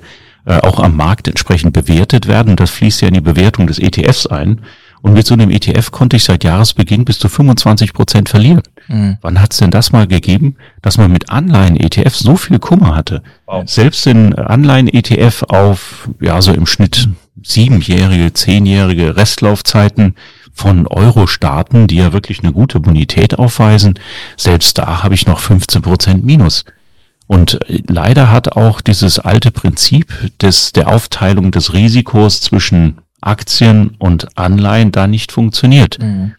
äh, auch am Markt entsprechend bewertet werden. Das fließt ja in die Bewertung des ETFs ein. Und mit so einem ETF konnte ich seit Jahresbeginn bis zu 25 Prozent verlieren. Mhm. Wann hat es denn das mal gegeben, dass man mit Anleihen-ETF so viel Kummer hatte? Wow. Selbst in Anleihen-ETF auf, ja, so im Schnitt siebenjährige, zehnjährige Restlaufzeiten von Euro-Staaten, die ja wirklich eine gute Bonität aufweisen, selbst da habe ich noch 15 Prozent Minus. Und leider hat auch dieses alte Prinzip des, der Aufteilung des Risikos zwischen Aktien und Anleihen da nicht funktioniert. Mhm.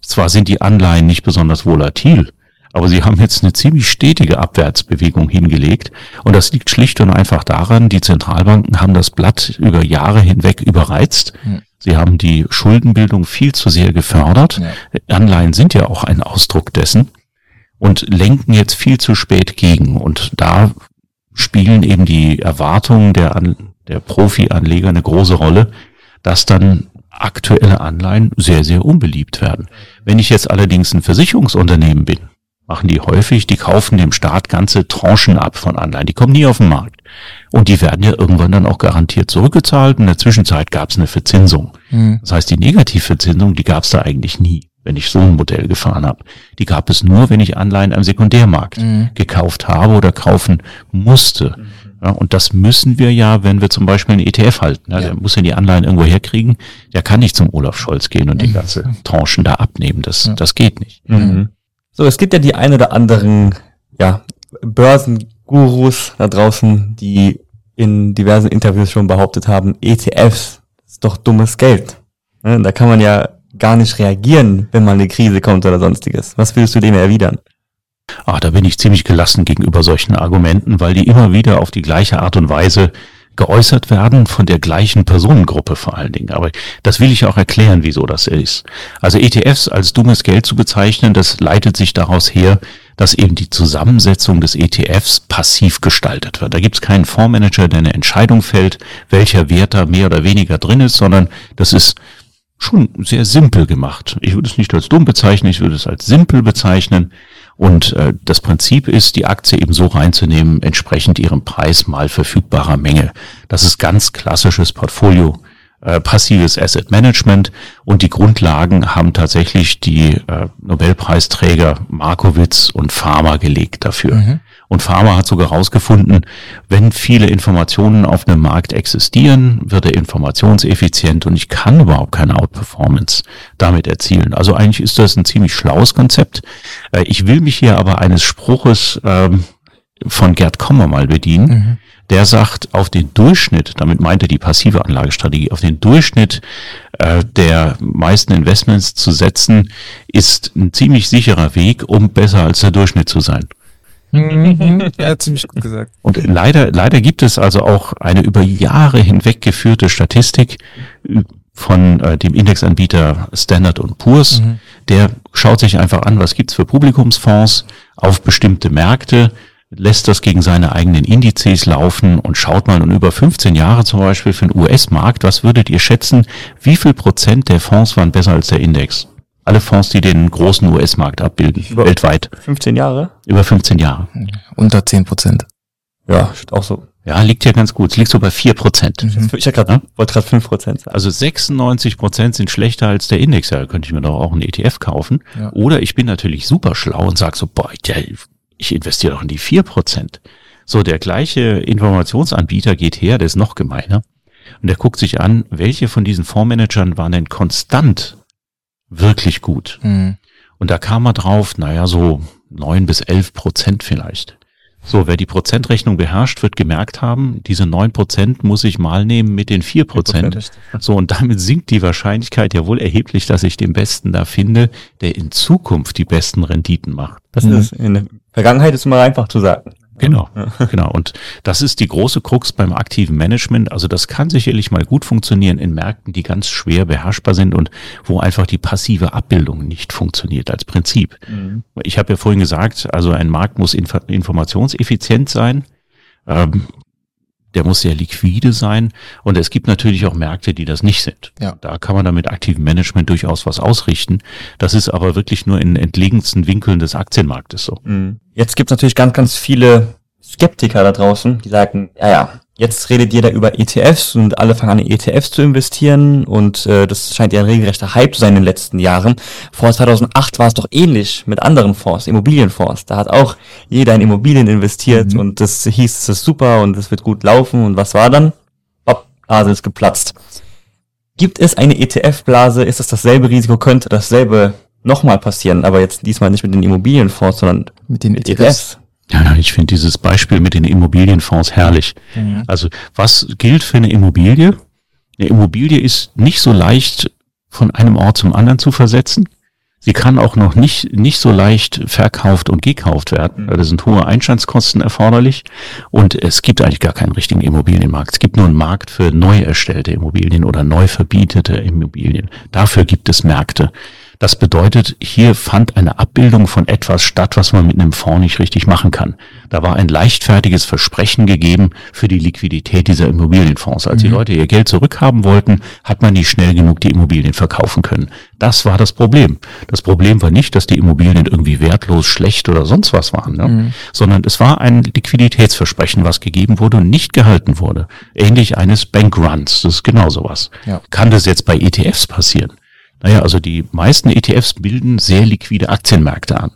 Zwar sind die Anleihen nicht besonders volatil, aber sie haben jetzt eine ziemlich stetige Abwärtsbewegung hingelegt. Und das liegt schlicht und einfach daran, die Zentralbanken haben das Blatt über Jahre hinweg überreizt. Mhm. Sie haben die Schuldenbildung viel zu sehr gefördert. Ja. Anleihen sind ja auch ein Ausdruck dessen und lenken jetzt viel zu spät gegen. Und da spielen eben die Erwartungen der, An der Profi-Anleger eine große Rolle dass dann aktuelle Anleihen sehr, sehr unbeliebt werden. Wenn ich jetzt allerdings ein Versicherungsunternehmen bin, machen die häufig, die kaufen dem Staat ganze Tranchen ab von Anleihen. Die kommen nie auf den Markt. Und die werden ja irgendwann dann auch garantiert zurückgezahlt. In der Zwischenzeit gab es eine Verzinsung. Mhm. Das heißt, die Negativverzinsung, die gab es da eigentlich nie, wenn ich so ein Modell gefahren habe. Die gab es nur, wenn ich Anleihen am Sekundärmarkt mhm. gekauft habe oder kaufen musste. Mhm. Ja, und das müssen wir ja, wenn wir zum Beispiel einen ETF halten. Ja, ja. Der muss ja die Anleihen irgendwo herkriegen. Der kann nicht zum Olaf Scholz gehen und die ganze Tranchen da abnehmen. Das, ja. das geht nicht. Mhm.
So, es gibt ja die ein oder anderen, ja, Börsengurus da draußen, die in diversen Interviews schon behauptet haben, ETFs ist doch dummes Geld. Da kann man ja gar nicht reagieren, wenn mal eine Krise kommt oder sonstiges? Was willst du dem erwidern?
Ah, da bin ich ziemlich gelassen gegenüber solchen Argumenten, weil die immer wieder auf die gleiche Art und Weise geäußert werden von der gleichen Personengruppe vor allen Dingen. Aber das will ich auch erklären, wieso das ist. Also ETFs als dummes Geld zu bezeichnen, das leitet sich daraus her, dass eben die Zusammensetzung des ETFs passiv gestaltet wird. Da gibt es keinen Fondsmanager, der eine Entscheidung fällt, welcher Wert da mehr oder weniger drin ist, sondern das ist schon sehr simpel gemacht. Ich würde es nicht als dumm bezeichnen, ich würde es als simpel bezeichnen. Und äh, das Prinzip ist, die Aktie eben so reinzunehmen, entsprechend ihrem Preis mal verfügbarer Menge. Das ist ganz klassisches Portfolio äh, passives Asset Management und die Grundlagen haben tatsächlich die äh, Nobelpreisträger Markowitz und Pharma gelegt dafür. Mhm. Und Pharma hat sogar herausgefunden, wenn viele Informationen auf einem Markt existieren, wird er informationseffizient und ich kann überhaupt keine Outperformance damit erzielen. Also eigentlich ist das ein ziemlich schlaues Konzept. Äh, ich will mich hier aber eines Spruches ähm, von Gerd Kommer mal bedienen. Mhm der sagt, auf den Durchschnitt, damit meint er die passive Anlagestrategie, auf den Durchschnitt äh, der meisten Investments zu setzen, ist ein ziemlich sicherer Weg, um besser als der Durchschnitt zu sein.
Mhm. ja, ziemlich gut gesagt.
Und leider, leider gibt es also auch eine über Jahre hinweg geführte Statistik von äh, dem Indexanbieter Standard Poor's. Mhm. Der schaut sich einfach an, was gibt's für Publikumsfonds auf bestimmte Märkte lässt das gegen seine eigenen Indizes laufen und schaut mal und über 15 Jahre zum Beispiel für den US-Markt, was würdet ihr schätzen, wie viel Prozent der Fonds waren besser als der Index? Alle Fonds, die den großen US-Markt abbilden, über weltweit.
15 Jahre?
Über 15 Jahre.
Unter 10 Prozent.
Ja, auch so.
Ja, liegt ja ganz gut. Es liegt so bei 4 Prozent.
Mhm. Ich grad, ja? wollte gerade 5 Prozent
sagen. Also 96 Prozent sind schlechter als der Index. Ja, da könnte ich mir doch auch einen ETF kaufen. Ja. Oder ich bin natürlich super schlau und sage so, boah, der ich investiere doch in die vier Prozent. So, der gleiche Informationsanbieter geht her, der ist noch gemeiner. Und der guckt sich an, welche von diesen Fondsmanagern waren denn konstant wirklich gut. Mhm. Und da kam er drauf, naja, so neun bis elf Prozent vielleicht. So, wer die Prozentrechnung beherrscht, wird gemerkt haben, diese neun Prozent muss ich mal nehmen mit den vier Prozent. So, und damit sinkt die Wahrscheinlichkeit ja wohl erheblich, dass ich den Besten da finde, der in Zukunft die besten Renditen macht.
Das mhm. ist in der Vergangenheit ist immer einfach zu sagen.
Genau, ja. genau. Und das ist die große Krux beim aktiven Management. Also das kann sicherlich mal gut funktionieren in Märkten, die ganz schwer beherrschbar sind und wo einfach die passive Abbildung nicht funktioniert als Prinzip. Mhm. Ich habe ja vorhin gesagt, also ein Markt muss inf informationseffizient sein. Ähm, der muss sehr liquide sein. Und es gibt natürlich auch Märkte, die das nicht sind. Ja. Da kann man dann mit aktivem Management durchaus was ausrichten. Das ist aber wirklich nur in entlegensten Winkeln des Aktienmarktes so. Mhm.
Jetzt gibt es natürlich ganz, ganz viele Skeptiker da draußen, die sagen, ja, ja, Jetzt redet jeder über ETFs und alle fangen an, in ETFs zu investieren und äh, das scheint ja ein regelrechter Hype zu sein in den letzten Jahren. Vor 2008 war es doch ähnlich mit anderen Fonds, Immobilienfonds. Da hat auch jeder in Immobilien investiert mhm. und das hieß, es ist super und es wird gut laufen und was war dann? Hopp, Blase ist geplatzt. Gibt es eine ETF-Blase? Ist das dasselbe Risiko? Könnte dasselbe nochmal passieren? Aber jetzt diesmal nicht mit den Immobilienfonds, sondern mit den ETFs. ETFs.
Ja, ich finde dieses Beispiel mit den Immobilienfonds herrlich. Mhm. Also was gilt für eine Immobilie? Eine Immobilie ist nicht so leicht von einem Ort zum anderen zu versetzen. Sie kann auch noch nicht, nicht so leicht verkauft und gekauft werden. Mhm. Da sind hohe Einstandskosten erforderlich. Und es gibt eigentlich gar keinen richtigen Immobilienmarkt. Es gibt nur einen Markt für neu erstellte Immobilien oder neu verbietete Immobilien. Dafür gibt es Märkte. Das bedeutet, hier fand eine Abbildung von etwas statt, was man mit einem Fonds nicht richtig machen kann. Da war ein leichtfertiges Versprechen gegeben für die Liquidität dieser Immobilienfonds. Als mhm. die Leute ihr Geld zurückhaben wollten, hat man nicht schnell genug die Immobilien verkaufen können. Das war das Problem. Das Problem war nicht, dass die Immobilien irgendwie wertlos, schlecht oder sonst was waren, ne? mhm. sondern es war ein Liquiditätsversprechen, was gegeben wurde und nicht gehalten wurde. Ähnlich eines Bankruns. Das ist genau sowas. Ja. Kann das jetzt bei ETFs passieren? Naja, also die meisten ETFs bilden sehr liquide Aktienmärkte an.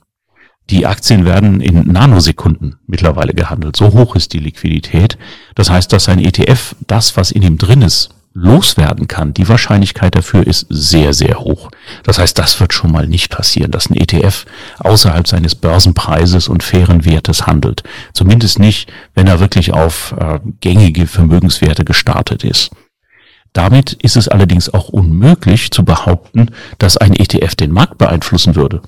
Die Aktien werden in Nanosekunden mittlerweile gehandelt. So hoch ist die Liquidität. Das heißt, dass ein ETF das, was in ihm drin ist, loswerden kann. Die Wahrscheinlichkeit dafür ist sehr, sehr hoch. Das heißt, das wird schon mal nicht passieren, dass ein ETF außerhalb seines Börsenpreises und fairen Wertes handelt. Zumindest nicht, wenn er wirklich auf äh, gängige Vermögenswerte gestartet ist Damit ist es allerdings auch unmöglich zu behaupten, dass ein ETF den Markt beeinflussen würde.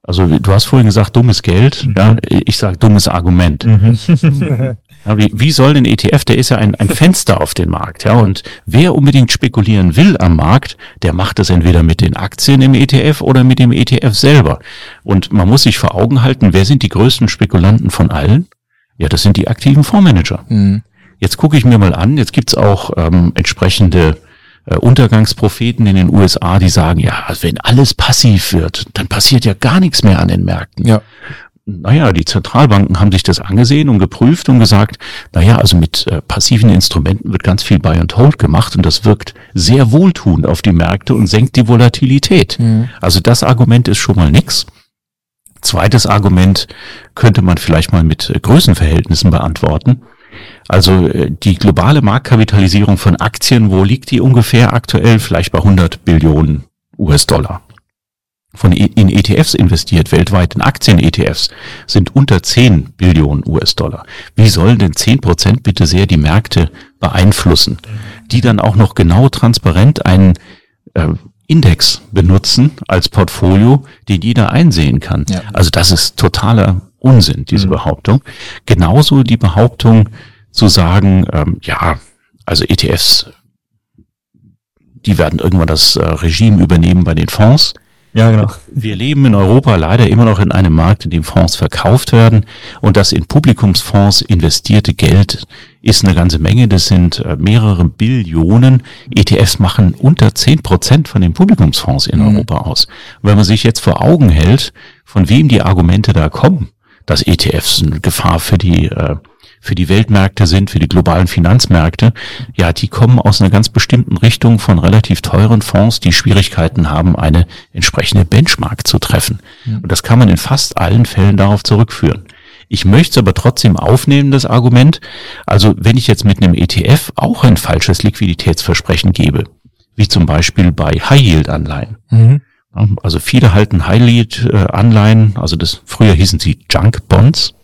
Also du hast vorhin gesagt, dummes Geld, mhm. ja, ich sage dummes Argument. Mhm. ja, wie, wie soll ein ETF, der ist ja ein, ein Fenster auf den Markt, ja, und wer unbedingt spekulieren will am Markt, der macht es entweder mit den Aktien im ETF oder mit dem ETF selber. Und man muss sich vor Augen halten, wer sind die größten Spekulanten von allen? Ja, das sind die aktiven Fondsmanager. Mhm. Jetzt gucke ich mir mal an, jetzt gibt's auch ähm, entsprechende äh, Untergangspropheten in den USA, die sagen, ja, wenn alles passiv wird, dann passiert ja gar nichts mehr an den Märkten. Ja. Naja, die Zentralbanken haben sich das angesehen und geprüft und gesagt, naja, also mit äh, passiven Instrumenten wird ganz viel Buy and Hold gemacht und das wirkt sehr wohltuend auf die Märkte und senkt die Volatilität. Mhm. Also das Argument ist schon mal nix. Zweites Argument könnte man vielleicht mal mit äh, Größenverhältnissen beantworten. Also äh, die globale Marktkapitalisierung von Aktien, wo liegt die ungefähr aktuell? Vielleicht bei 100 Billionen US-Dollar. Von in ETFs investiert, weltweit in Aktien-ETFs, sind unter 10 Billionen US-Dollar. Wie sollen denn 10 Prozent bitte sehr die Märkte beeinflussen, die dann auch noch genau transparent einen äh, Index benutzen als Portfolio, den jeder einsehen kann? Ja. Also das ist totaler Unsinn, diese mhm. Behauptung. Genauso die Behauptung, zu sagen, ähm, ja, also ETFs, die werden irgendwann das äh, Regime übernehmen bei den Fonds. Ja, genau. Wir leben in Europa leider immer noch in einem Markt, in dem Fonds verkauft werden und das in Publikumsfonds investierte Geld ist eine ganze Menge. Das sind äh, mehrere Billionen. ETFs machen unter zehn Prozent von den Publikumsfonds in mhm. Europa aus. wenn man sich jetzt vor Augen hält, von wem die Argumente da kommen, dass ETFs eine Gefahr für die äh, für die Weltmärkte sind, für die globalen Finanzmärkte, ja, die kommen aus einer ganz bestimmten Richtung von relativ teuren Fonds, die Schwierigkeiten haben, eine entsprechende Benchmark zu treffen. Und das kann man in fast allen Fällen darauf zurückführen. Ich möchte es aber trotzdem aufnehmen, das Argument. Also wenn ich jetzt mit einem ETF auch ein falsches Liquiditätsversprechen gebe, wie zum Beispiel bei High-Yield-Anleihen. Mhm. Also viele halten High-Yield-Anleihen, also das früher hießen sie Junk-Bonds.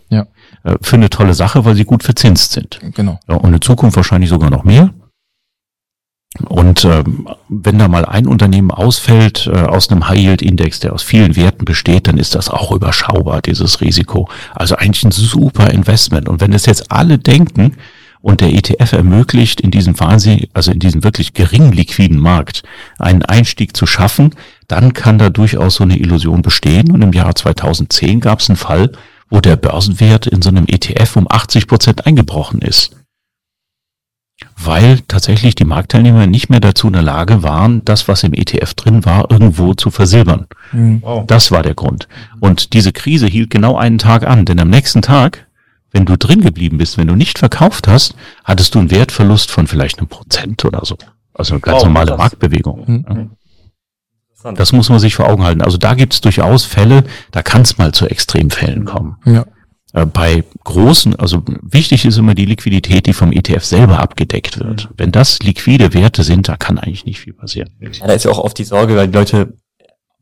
Äh, für eine tolle Sache, weil sie gut verzinst sind. Genau. Ja, und in Zukunft wahrscheinlich sogar noch mehr. Und äh, wenn da mal ein Unternehmen ausfällt äh, aus einem High-Yield-Index, der aus vielen Werten besteht, dann ist das auch überschaubar, dieses Risiko. Also eigentlich ein super Investment. Und wenn das jetzt alle denken und der ETF ermöglicht, in diesem wahnsinnig, also in diesem wirklich gering liquiden Markt einen Einstieg zu schaffen, dann kann da durchaus so eine Illusion bestehen. Und im Jahr 2010 gab es einen Fall, wo der Börsenwert in so einem ETF um 80 Prozent eingebrochen ist. Weil tatsächlich die Marktteilnehmer nicht mehr dazu in der Lage waren, das, was im ETF drin war, irgendwo zu versilbern. Mhm. Wow. Das war der Grund. Und diese Krise hielt genau einen Tag an, denn am nächsten Tag, wenn du drin geblieben bist, wenn du nicht verkauft hast, hattest du einen Wertverlust von vielleicht einem Prozent oder so. Also eine ganz wow, normale Marktbewegung. Mhm. Das muss man sich vor Augen halten. Also da gibt es durchaus Fälle, da kann es mal zu Extremfällen kommen. Ja. Äh, bei großen, also wichtig ist immer die Liquidität, die vom ETF selber abgedeckt wird. Mhm. Wenn das liquide Werte sind, da kann eigentlich nicht viel passieren.
Ja, da ist ja auch oft die Sorge, weil die Leute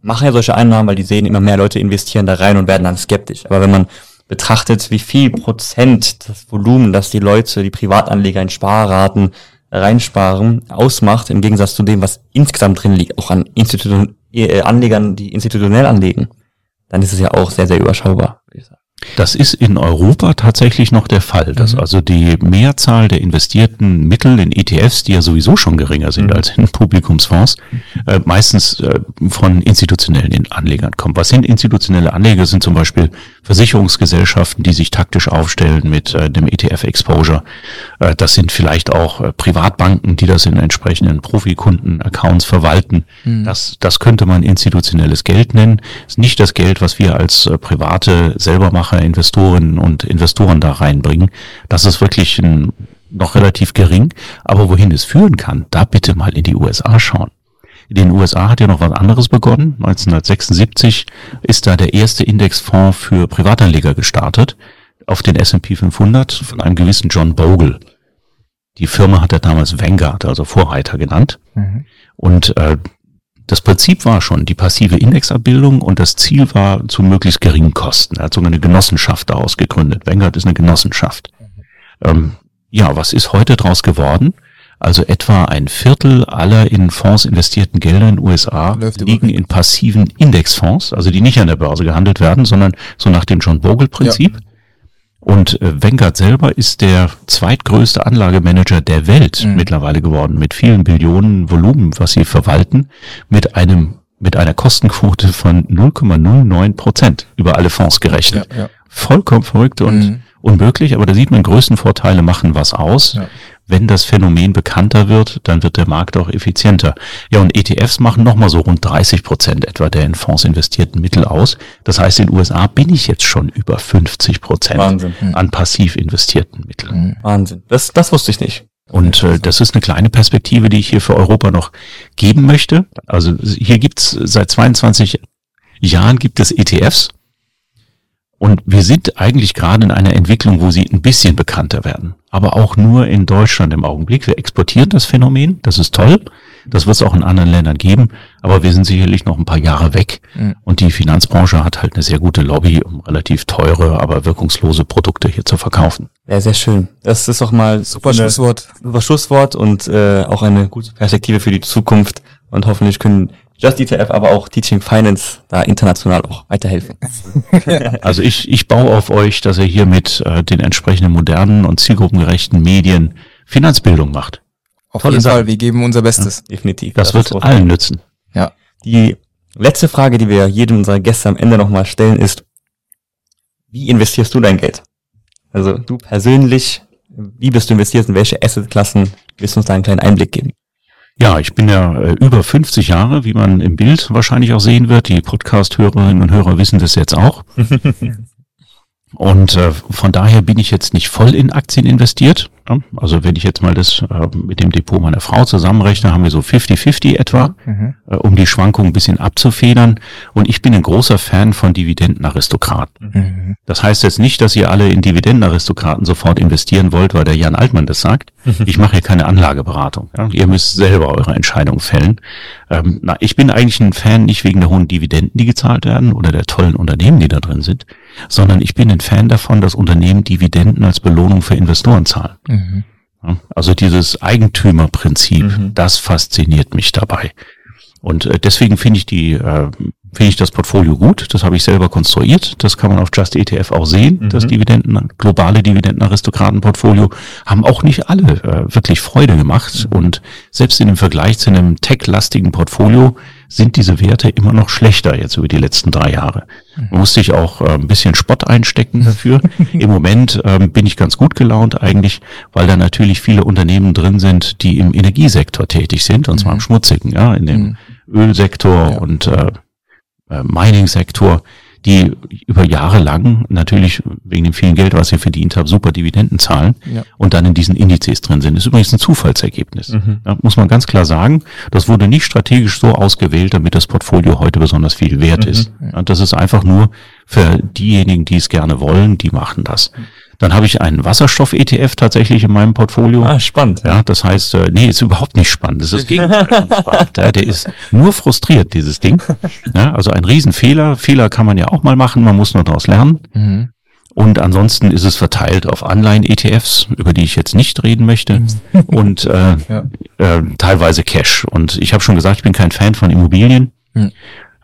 machen ja solche Einnahmen, weil die sehen, immer mehr Leute investieren da rein und werden dann skeptisch. Aber wenn man betrachtet, wie viel Prozent das Volumen, das die Leute, die Privatanleger in Sparraten reinsparen ausmacht, im Gegensatz zu dem, was insgesamt drin liegt, auch an Institu äh, Anlegern, die institutionell anlegen, dann ist es ja auch sehr, sehr überschaubar, würde ich sagen.
Das ist in Europa tatsächlich noch der Fall, dass mhm. also die Mehrzahl der investierten Mittel in ETFs, die ja sowieso schon geringer sind mhm. als in Publikumsfonds, äh, meistens äh, von institutionellen Anlegern kommt. Was sind institutionelle Anleger? Sind zum Beispiel Versicherungsgesellschaften, die sich taktisch aufstellen mit äh, dem ETF-Exposure. Äh, das sind vielleicht auch äh, Privatbanken, die das in entsprechenden Profikunden-Accounts verwalten. Mhm. Das, das könnte man institutionelles Geld nennen. Das ist nicht das Geld, was wir als äh, Private selber machen Macher, Investorinnen und Investoren da reinbringen. Das ist wirklich ein, noch relativ gering. Aber wohin es führen kann, da bitte mal in die USA schauen. In den USA hat ja noch was anderes begonnen. 1976 ist da der erste Indexfonds für Privatanleger gestartet auf den S&P 500 von einem gewissen John Bogle. Die Firma hat er damals Vanguard, also Vorreiter genannt. Mhm. Und äh, das Prinzip war schon die passive Indexabbildung und das Ziel war zu möglichst geringen Kosten. Er hat sogar eine Genossenschaft daraus gegründet. Vanguard ist eine Genossenschaft. Ähm, ja, was ist heute daraus geworden? Also etwa ein Viertel aller in Fonds investierten Gelder in den USA liegen in passiven Indexfonds, also die nicht an der Börse gehandelt werden, sondern so nach dem John Bogle-Prinzip. Und äh, Vanguard selber ist der zweitgrößte Anlagemanager der Welt
Mhm.
mittlerweile geworden, mit vielen Billionen Volumen, was sie verwalten, mit einem mit einer Kostenquote von 0,09 Prozent über alle Fonds gerechnet.
Ja, ja.
Vollkommen verrückt und
Mhm.
unmöglich, aber da sieht man, Größenvorteile machen was aus.
Ja.
Wenn das Phänomen bekannter wird, dann wird der Markt auch effizienter. Ja, und ETFs machen nochmal so rund 30 Prozent etwa der in Fonds investierten Mittel aus. Das heißt, in den USA bin ich jetzt schon über 50 Prozent
Wahnsinn.
an passiv investierten Mitteln.
Wahnsinn. Das, das wusste ich nicht.
Und äh, das ist eine kleine Perspektive, die ich hier für Europa noch geben möchte. Also hier gibt's seit 22 Jahren gibt es ETFs. Und wir sind eigentlich gerade in einer Entwicklung, wo sie ein bisschen bekannter werden. Aber auch nur in Deutschland im Augenblick. Wir exportieren das Phänomen. Das ist toll. Das wird es auch in anderen Ländern geben. Aber wir sind sicherlich noch ein paar Jahre weg.
Mhm.
Und die Finanzbranche hat halt eine sehr gute Lobby, um relativ teure, aber wirkungslose Produkte hier zu verkaufen.
Ja, sehr schön. Das ist doch mal
Super Schlusswort.
super Schlusswort und äh, auch eine gute Perspektive für die Zukunft. Und hoffentlich können Just ETF, aber auch Teaching Finance da international auch weiterhelfen.
Also ich, ich baue auf euch, dass ihr hier mit äh, den entsprechenden modernen und zielgruppengerechten Medien Finanzbildung macht.
Auf
Tolle
jeden
Sache.
Fall, wir geben unser Bestes.
Definitiv.
Das, wird
ist groß.
allen nützen.
Ja.
Die letzte Frage, die wir jedem unserer Gäste am Ende nochmal stellen, ist, wie investierst du dein Geld? Also du persönlich, wie bist du investiert, in welche Assetklassen? Willst du uns da einen kleinen Einblick geben?
Ja, ich bin ja äh, über 50 Jahre, wie man im Bild wahrscheinlich auch sehen wird. Die Podcast-Hörerinnen und Hörer wissen das jetzt auch. Und äh, von daher bin ich jetzt nicht voll in Aktien investiert. Ja? Also wenn ich jetzt mal das äh, mit dem Depot meiner Frau zusammenrechne, haben wir so 50-50 etwa,
Mhm.
äh, um die Schwankungen ein bisschen abzufedern. Und ich bin ein großer Fan von Dividendenaristokraten.
Mhm.
Das heißt jetzt nicht, dass ihr alle in Dividendenaristokraten sofort investieren wollt, weil der Jan Altmann das sagt. Ich mache hier keine Anlageberatung. Ja? Ihr müsst selber eure Entscheidung fällen. Ähm, na, ich bin eigentlich ein Fan nicht wegen der hohen Dividenden, die gezahlt werden oder der tollen Unternehmen, die da drin sind, sondern ich bin ein Fan davon, dass Unternehmen Dividenden als Belohnung für Investoren zahlen.
Mhm.
Also dieses Eigentümerprinzip,
Mhm.
das fasziniert mich dabei. Und äh, deswegen finde ich die, äh, finde ich das Portfolio gut. Das habe ich selber konstruiert. Das kann man auf Just ETF auch sehen.
Mhm.
Das Dividenden, globale Dividendenaristokratenportfolio haben auch nicht alle äh, wirklich Freude gemacht. Und selbst in dem Vergleich zu einem tech-lastigen Portfolio sind diese Werte immer noch schlechter jetzt über die letzten drei Jahre. Man musste ich auch äh, ein bisschen Spott einstecken dafür. Im Moment ähm, bin ich ganz gut gelaunt eigentlich, weil da natürlich viele Unternehmen drin sind, die im Energiesektor tätig sind, und zwar im schmutzigen, ja, in dem Ölsektor
Ja.
und äh, äh, Mining-Sektor, die über Jahre lang natürlich wegen dem vielen Geld, was sie verdient haben, super Dividenden zahlen
Ja.
und dann in diesen Indizes drin sind. Das ist übrigens ein Zufallsergebnis.
Mhm.
Ja, muss man ganz klar sagen. Das wurde nicht strategisch so ausgewählt, damit das Portfolio heute besonders viel wert ist. Ja, das ist einfach nur für diejenigen, die es gerne wollen, die machen das. Dann habe ich einen Wasserstoff-ETF tatsächlich in meinem Portfolio.
Ah, spannend.
Ja, das heißt, äh, nee, ist überhaupt nicht spannend. Das ist das Gegenteil spannend. Ja, der ist nur frustriert, dieses Ding. Ja, also ein Riesenfehler. Fehler kann man ja auch mal machen, man muss nur daraus lernen.
Mhm.
Und ansonsten ist es verteilt auf Anleihen-ETFs, über die ich jetzt nicht reden möchte, und äh,
Ja.
äh, teilweise Cash. Und ich habe schon gesagt, ich bin kein Fan von Immobilien.
Mhm.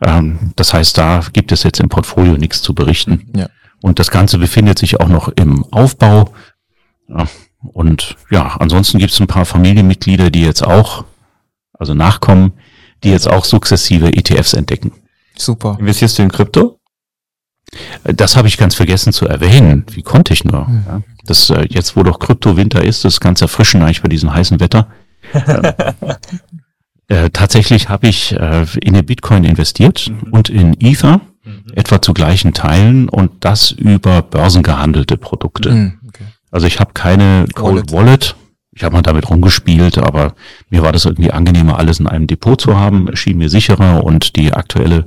Ähm, das heißt, da gibt es jetzt im Portfolio nichts zu berichten.
Ja.
Und das Ganze befindet sich auch noch im Aufbau. Und ja, ansonsten gibt es ein paar Familienmitglieder, die jetzt auch, also nachkommen, die jetzt auch sukzessive ETFs entdecken.
Super.
Investierst du in Krypto?
Das habe ich ganz vergessen zu erwähnen. Wie konnte ich nur? Ja, das äh, jetzt, wo doch Kryptowinter ist, das ist ganz erfrischend eigentlich bei diesem heißen Wetter. Ähm, äh, tatsächlich habe ich äh, in den Bitcoin investiert und in Ether, etwa zu gleichen Teilen und das über börsengehandelte Produkte.
Mhm. Okay.
Also ich habe keine Cold
Wallet.
Wallet. Ich habe mal damit rumgespielt, aber mir war das irgendwie angenehmer, alles in einem Depot zu haben. Erschien mir sicherer und die aktuelle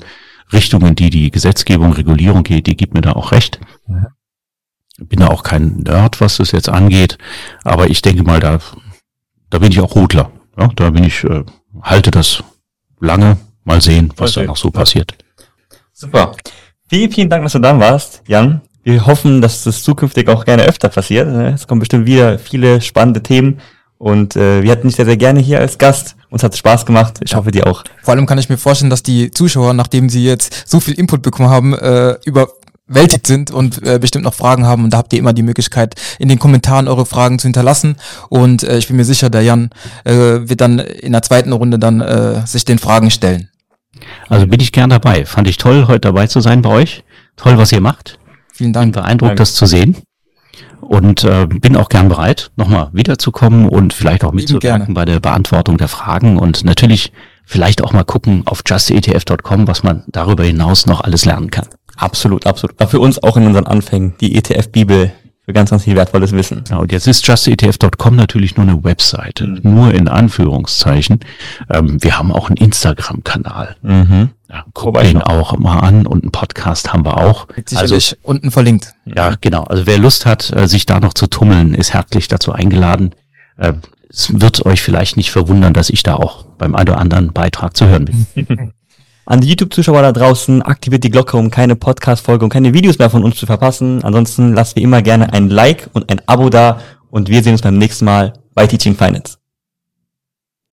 Richtung, in die die Gesetzgebung, Regulierung geht, die gibt mir da auch recht. Bin da auch kein Nerd, was das jetzt angeht, aber ich denke mal, da, da bin ich auch Rudler. Ja, da bin ich, äh, halte das lange, mal sehen, was
Voll
da noch so passiert.
Super. Vielen, vielen Dank, dass du da warst, Jan. Wir hoffen, dass das zukünftig auch gerne öfter passiert. Es kommen bestimmt wieder viele spannende Themen Und äh, wir hatten dich sehr, sehr gerne hier als Gast. Uns hat Spaß gemacht. Ich hoffe, dir auch.
Vor allem kann ich mir vorstellen, dass die Zuschauer, nachdem sie jetzt so viel Input bekommen haben, äh, überwältigt sind und äh, bestimmt noch Fragen haben. Und da habt ihr immer die Möglichkeit, in den Kommentaren eure Fragen zu hinterlassen. Und äh, ich bin mir sicher, der Jan äh, wird dann in der zweiten Runde dann äh, sich den Fragen stellen.
Also bin ich gern dabei. Fand ich toll, heute dabei zu sein bei euch. Toll, was ihr macht.
Vielen
Bin
Dank.
beeindruckt,
Danke.
das zu sehen. Und äh, bin auch gern bereit, nochmal wiederzukommen und vielleicht auch mitzuwirken bei der Beantwortung der Fragen und natürlich vielleicht auch mal gucken auf justetf.com, was man darüber hinaus noch alles lernen kann.
Absolut, absolut. War für uns auch in unseren Anfängen die ETF-Bibel für ganz, ganz viel wertvolles Wissen.
Ja, und jetzt ist justetf.com natürlich nur eine Webseite, nur in Anführungszeichen. Ähm, wir haben auch einen Instagram-Kanal.
Mhm.
Ja, guckt den auch mal an und einen Podcast haben wir auch.
Sicherlich unten verlinkt.
Ja, genau. Also wer Lust hat, äh, sich da noch zu tummeln, ist herzlich dazu eingeladen. Äh, Es wird euch vielleicht nicht verwundern, dass ich da auch beim einen oder anderen Beitrag zu hören bin.
An die YouTube-Zuschauer da draußen, aktiviert die Glocke, um keine Podcast-Folge und keine Videos mehr von uns zu verpassen. Ansonsten lasst wie immer gerne ein Like und ein Abo da und wir sehen uns beim nächsten Mal bei Teaching Finance.